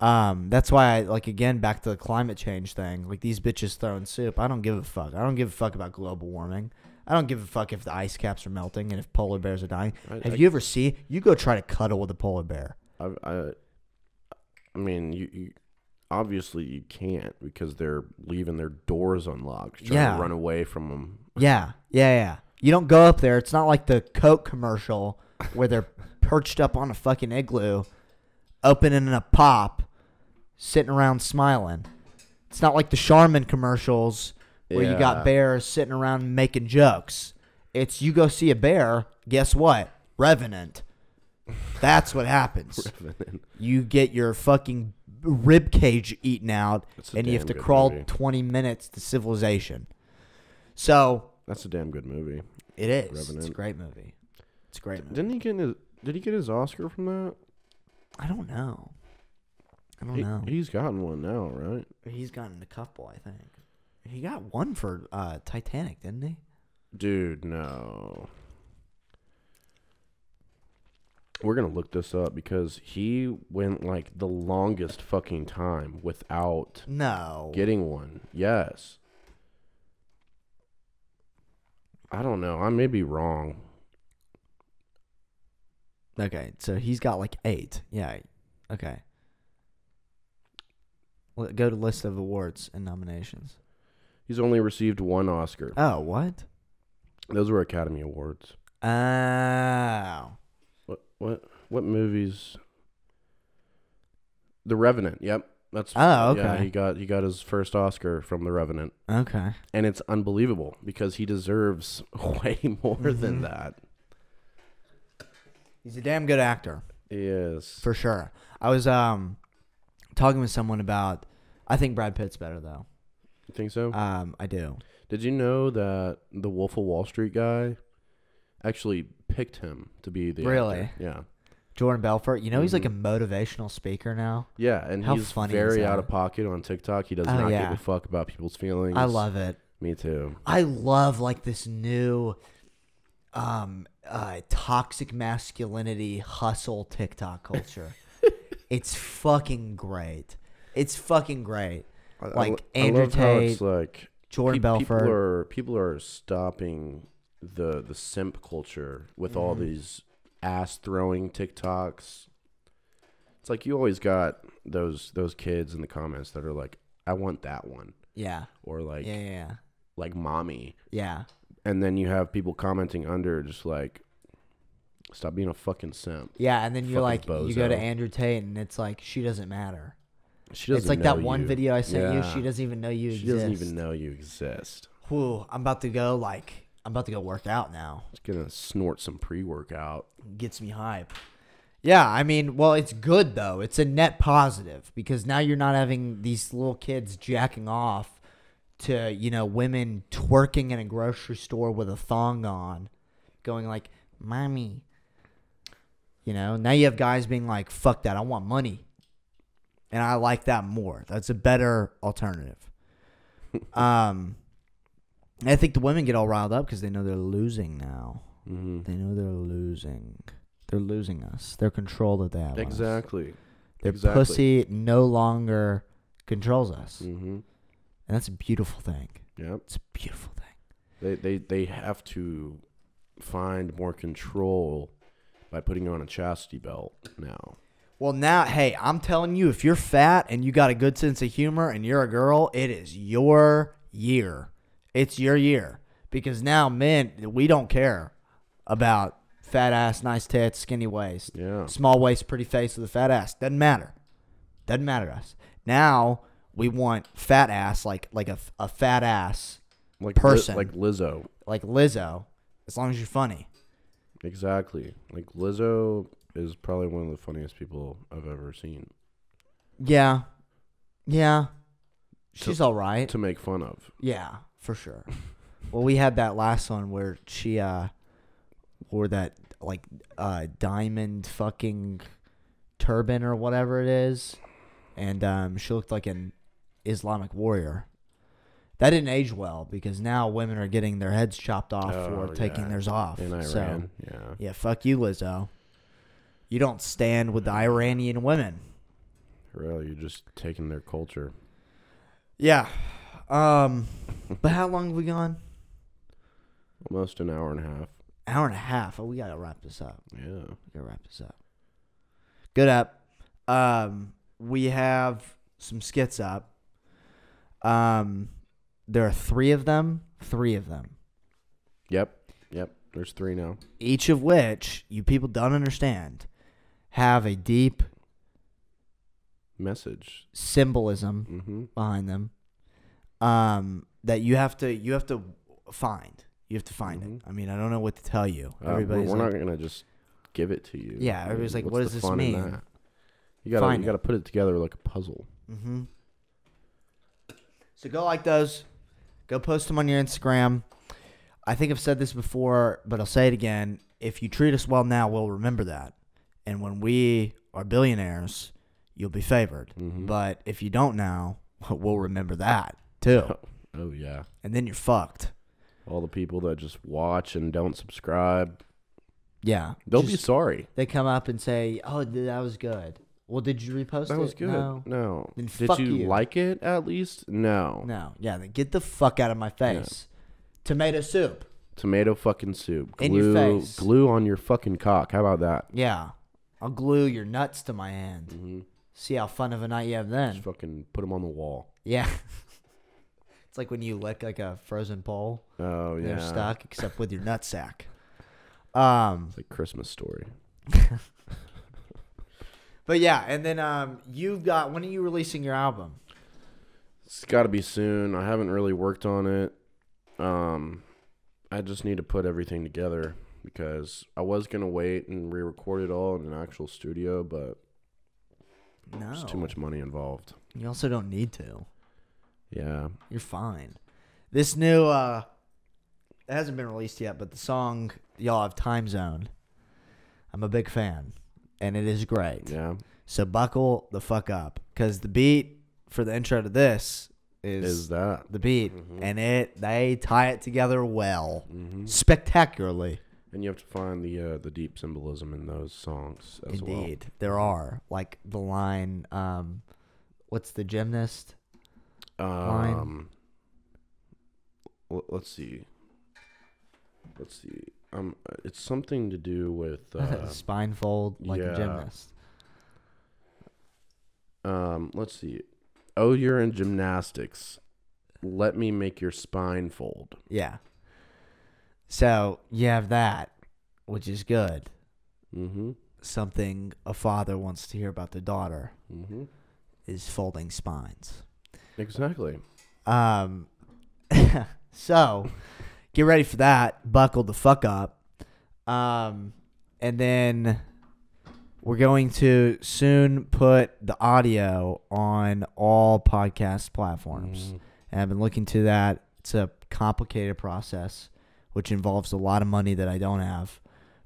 Um, that's why I like again back to the climate change thing. Like these bitches throwing soup. I don't give a fuck. I don't give a fuck about global warming. I don't give a fuck if the ice caps are melting and if polar bears are dying.
I,
Have
I,
you ever see? You go try to cuddle with a polar bear.
I, I, I mean, you, you obviously you can't because they're leaving their doors unlocked, trying
Yeah.
to run away from them.
Yeah, yeah, yeah. You don't go up there. It's not like the Coke commercial where they're perched up on a fucking igloo, opening a pop, sitting around smiling. It's not like the Charmin commercials where you got bears sitting around making jokes. It's you go see a bear. Guess what? Revenant. That's what happens. You get your fucking rib cage eaten out, and you have to crawl
movie. 20
20 minutes to civilization. So
That's a damn good movie.
it is. It's a great movie. It's a great movie.
Didn't he get his? Did he get his Oscar from that?
I don't know. I don't
He,
know.
He's gotten one now, right?
He's gotten a couple, I think. He got one for uh, Titanic, didn't he?
Dude, no. We're gonna look this up because he went like the longest fucking time without
No.
getting one. Yes. I don't know. I may be wrong.
Okay, so he's got like eight. Yeah. Okay. Well, go to list of awards and nominations.
He's only received one Oscar.
Oh, what?
Those were Academy Awards.
Oh.
What what what movies? The Revenant. Yep. That's
Oh,
Yeah,
okay.
he got he got his first Oscar from The Revenant.
Okay.
And it's unbelievable because he deserves way more than
Mhm.
that.
He's a damn good actor.
He is.
For sure. I was um talking with someone about I think Brad Pitt's better though.
You think so?
Um I do.
Did you know that the Wolf of Wall Street guy actually picked him to be the
Really?
actor? Yeah.
Jordan Belfort, you know he's like a
Mhm.
motivational speaker now.
Yeah, and
How
he's
funny is
very out of pocket on TikTok. He does
Oh,
not
yeah.
give a fuck about people's feelings.
I love it.
Me too.
I love like this new um uh toxic masculinity hustle TikTok culture. it's fucking great. It's fucking great.
I- I
Like
I
Andrew
love how it's
Tate,
like
Jordan
peop-
Belfort.
People are people are stopping the the simp culture with all
Mhm.
these ass throwing TikToks. It's like you always got those those kids in the comments that are like, "I want that one,"
yeah.
or like
yeah, yeah, yeah.
like "mommy,"
Yeah.
and then you have people commenting under just like, "Stop being a fucking simp."
Yeah, and then you're like
Fucking
you go to
bozo.
Andrew Tate and it's like she doesn't matter.
She doesn't.
It's like that one
you.
video I sent you, she doesn't even know you
She
exist.
doesn't even know you exist.
Whew, I'm about to go like I'm about to go work out now.
It's gonna snort some pre workout.
gets me hype. Yeah, I mean, well, it's good though. It's a net positive because now you're not having these little kids jacking off to, you know, women twerking in a grocery store with a thong on, going like, "Mommy." You know, now you have guys being like, "Fuck that, I want money." And I like that more. That's a better alternative. um I think the women get all riled up because they know they're losing now.
Mm-hmm.
They know they're losing. They're losing us. Their control that they have.
Exactly.
Their
exactly.
pussy no longer controls us,
Mm-hmm.
and that's a beautiful thing.
Yep.
It's a beautiful thing.
They they they have to find more control by putting on a chastity belt now.
Well, now, hey, I'm telling you, if you're fat and you got a good sense of humor and you're a girl, it is your year. It's your year because now men we don't care about fat ass, nice tits, skinny waist,
Yeah.
small waist, pretty face with a fat ass. Doesn't matter. Doesn't matter to us. Now we want fat ass like like a, a fat ass
Like
Person.
like Lizzo.
like Lizzo, as long as you're funny.
Exactly. Like Lizzo is probably one of the funniest people I've ever seen
Yeah, yeah, she's all right.
to make fun of.
Yeah, for sure. well, we had that last one where she uh wore that like uh diamond fucking turban or whatever it is, and um she looked like an Islamic warrior. That didn't age well because now women are getting their heads chopped off
Oh,
for taking
yeah.
theirs off.
In Iran.
So
yeah.
yeah, fuck you, Lizzo. You don't stand with the Iranian women.
Really, you're just taking their culture.
Yeah. Um, but how long have we gone?
Almost an hour and a half.
Hour and a half. Oh, we gotta wrap this up.
Yeah.
We gotta wrap this up. Good up. Um, we have some skits up. Um, there are three of them. Three of them.
Yep. Yep. There's three now.
Each of which you people don't understand have a deep
Message.
symbolism
Mm-hmm.
behind them. Um, that you have to you have to find. You have to find
Mhm.
it. I mean, I don't know what to tell you.
Uh, we're
Everybody's
we're
like,
not gonna just give it to you.
Yeah, everybody's like,
what's
what does this mean?
You gotta
Find
you gotta put it together like a puzzle.
Mm-hmm. So go like those. Go post them on your Instagram. I think I've said this before, but I'll say it again. If you treat us well now, we'll remember that. And when we are billionaires, you'll be favored.
Mhm.
But if you don't now, we'll remember that too.
Oh yeah.
And then you're fucked.
All the people that just watch and don't subscribe,
Yeah.
they'll be sorry.
They come up and say, "Oh, that was good." Well, did you repost
That
it?
was good.
No.
No.
Then
Did
fuck
you,
you.
like it at least? No.
No. Yeah. Then get the fuck out of my face. Tomato soup.
Tomato fucking soup. Glue,
In your face.
glue on your fucking cock. How about that?
Yeah. I'll glue your nuts to my hand.
Mm-hmm.
See how fun of a night you have then.
Just fucking put them on the wall.
Yeah. it's like when you lick like a frozen pole.
Oh yeah.
They're stuck, except with your nutsack. Um,
It's like Christmas story.
but yeah, and then um, you've got. When are you releasing your album?
It's got to be soon. I haven't really worked on it. Um, I just need to put everything together because I was gonna wait and re-record it all in an actual studio, but
No.
there's too much money involved.
You also don't need to.
Yeah.
You're fine. This new uh it hasn't been released yet, but the song y'all have Time Zone. I'm a big fan. And it is great.
Yeah.
So buckle the fuck up. Cause the beat for the intro to this is,
Is that?
the beat.
Mhm.
And it they tie it together well.
hmm
Spectacularly.
And you have to find the uh, the deep symbolism in those songs as
Indeed. There are. Like the line, um what's the gymnast?
well.
Line.
Um. l- Let's see. Let's see. Um, it's something to do with uh,
Spine fold like
yeah.
a gymnast.
Um, let's see. Oh, you're in gymnastics. Let me make your spine fold.
Yeah. So you have that, which is good.
Mm-hmm.
Something a father wants to hear about their daughter
Mm-hmm.
is folding spines.
Exactly.
Um, so get ready for that. Buckle the fuck up. Um, and then we're going to soon put the audio on all podcast platforms.
Mhm.
and I've been looking to that. It's a complicated process, which involves a lot of money that I don't have.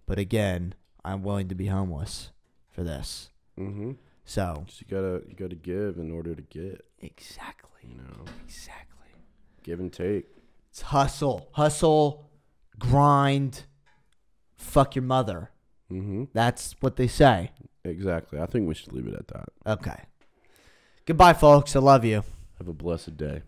But again, I'm willing to be homeless for this.
Mm-hmm. So you gotta you gotta give in order to get.
exactly,
You know,
exactly.
give and take.
It's hustle, hustle, grind, fuck your mother.
Mm-hmm.
That's what they say.
Exactly. I think we should leave it at that.
Okay. Goodbye, folks. I love you.
Have a blessed day.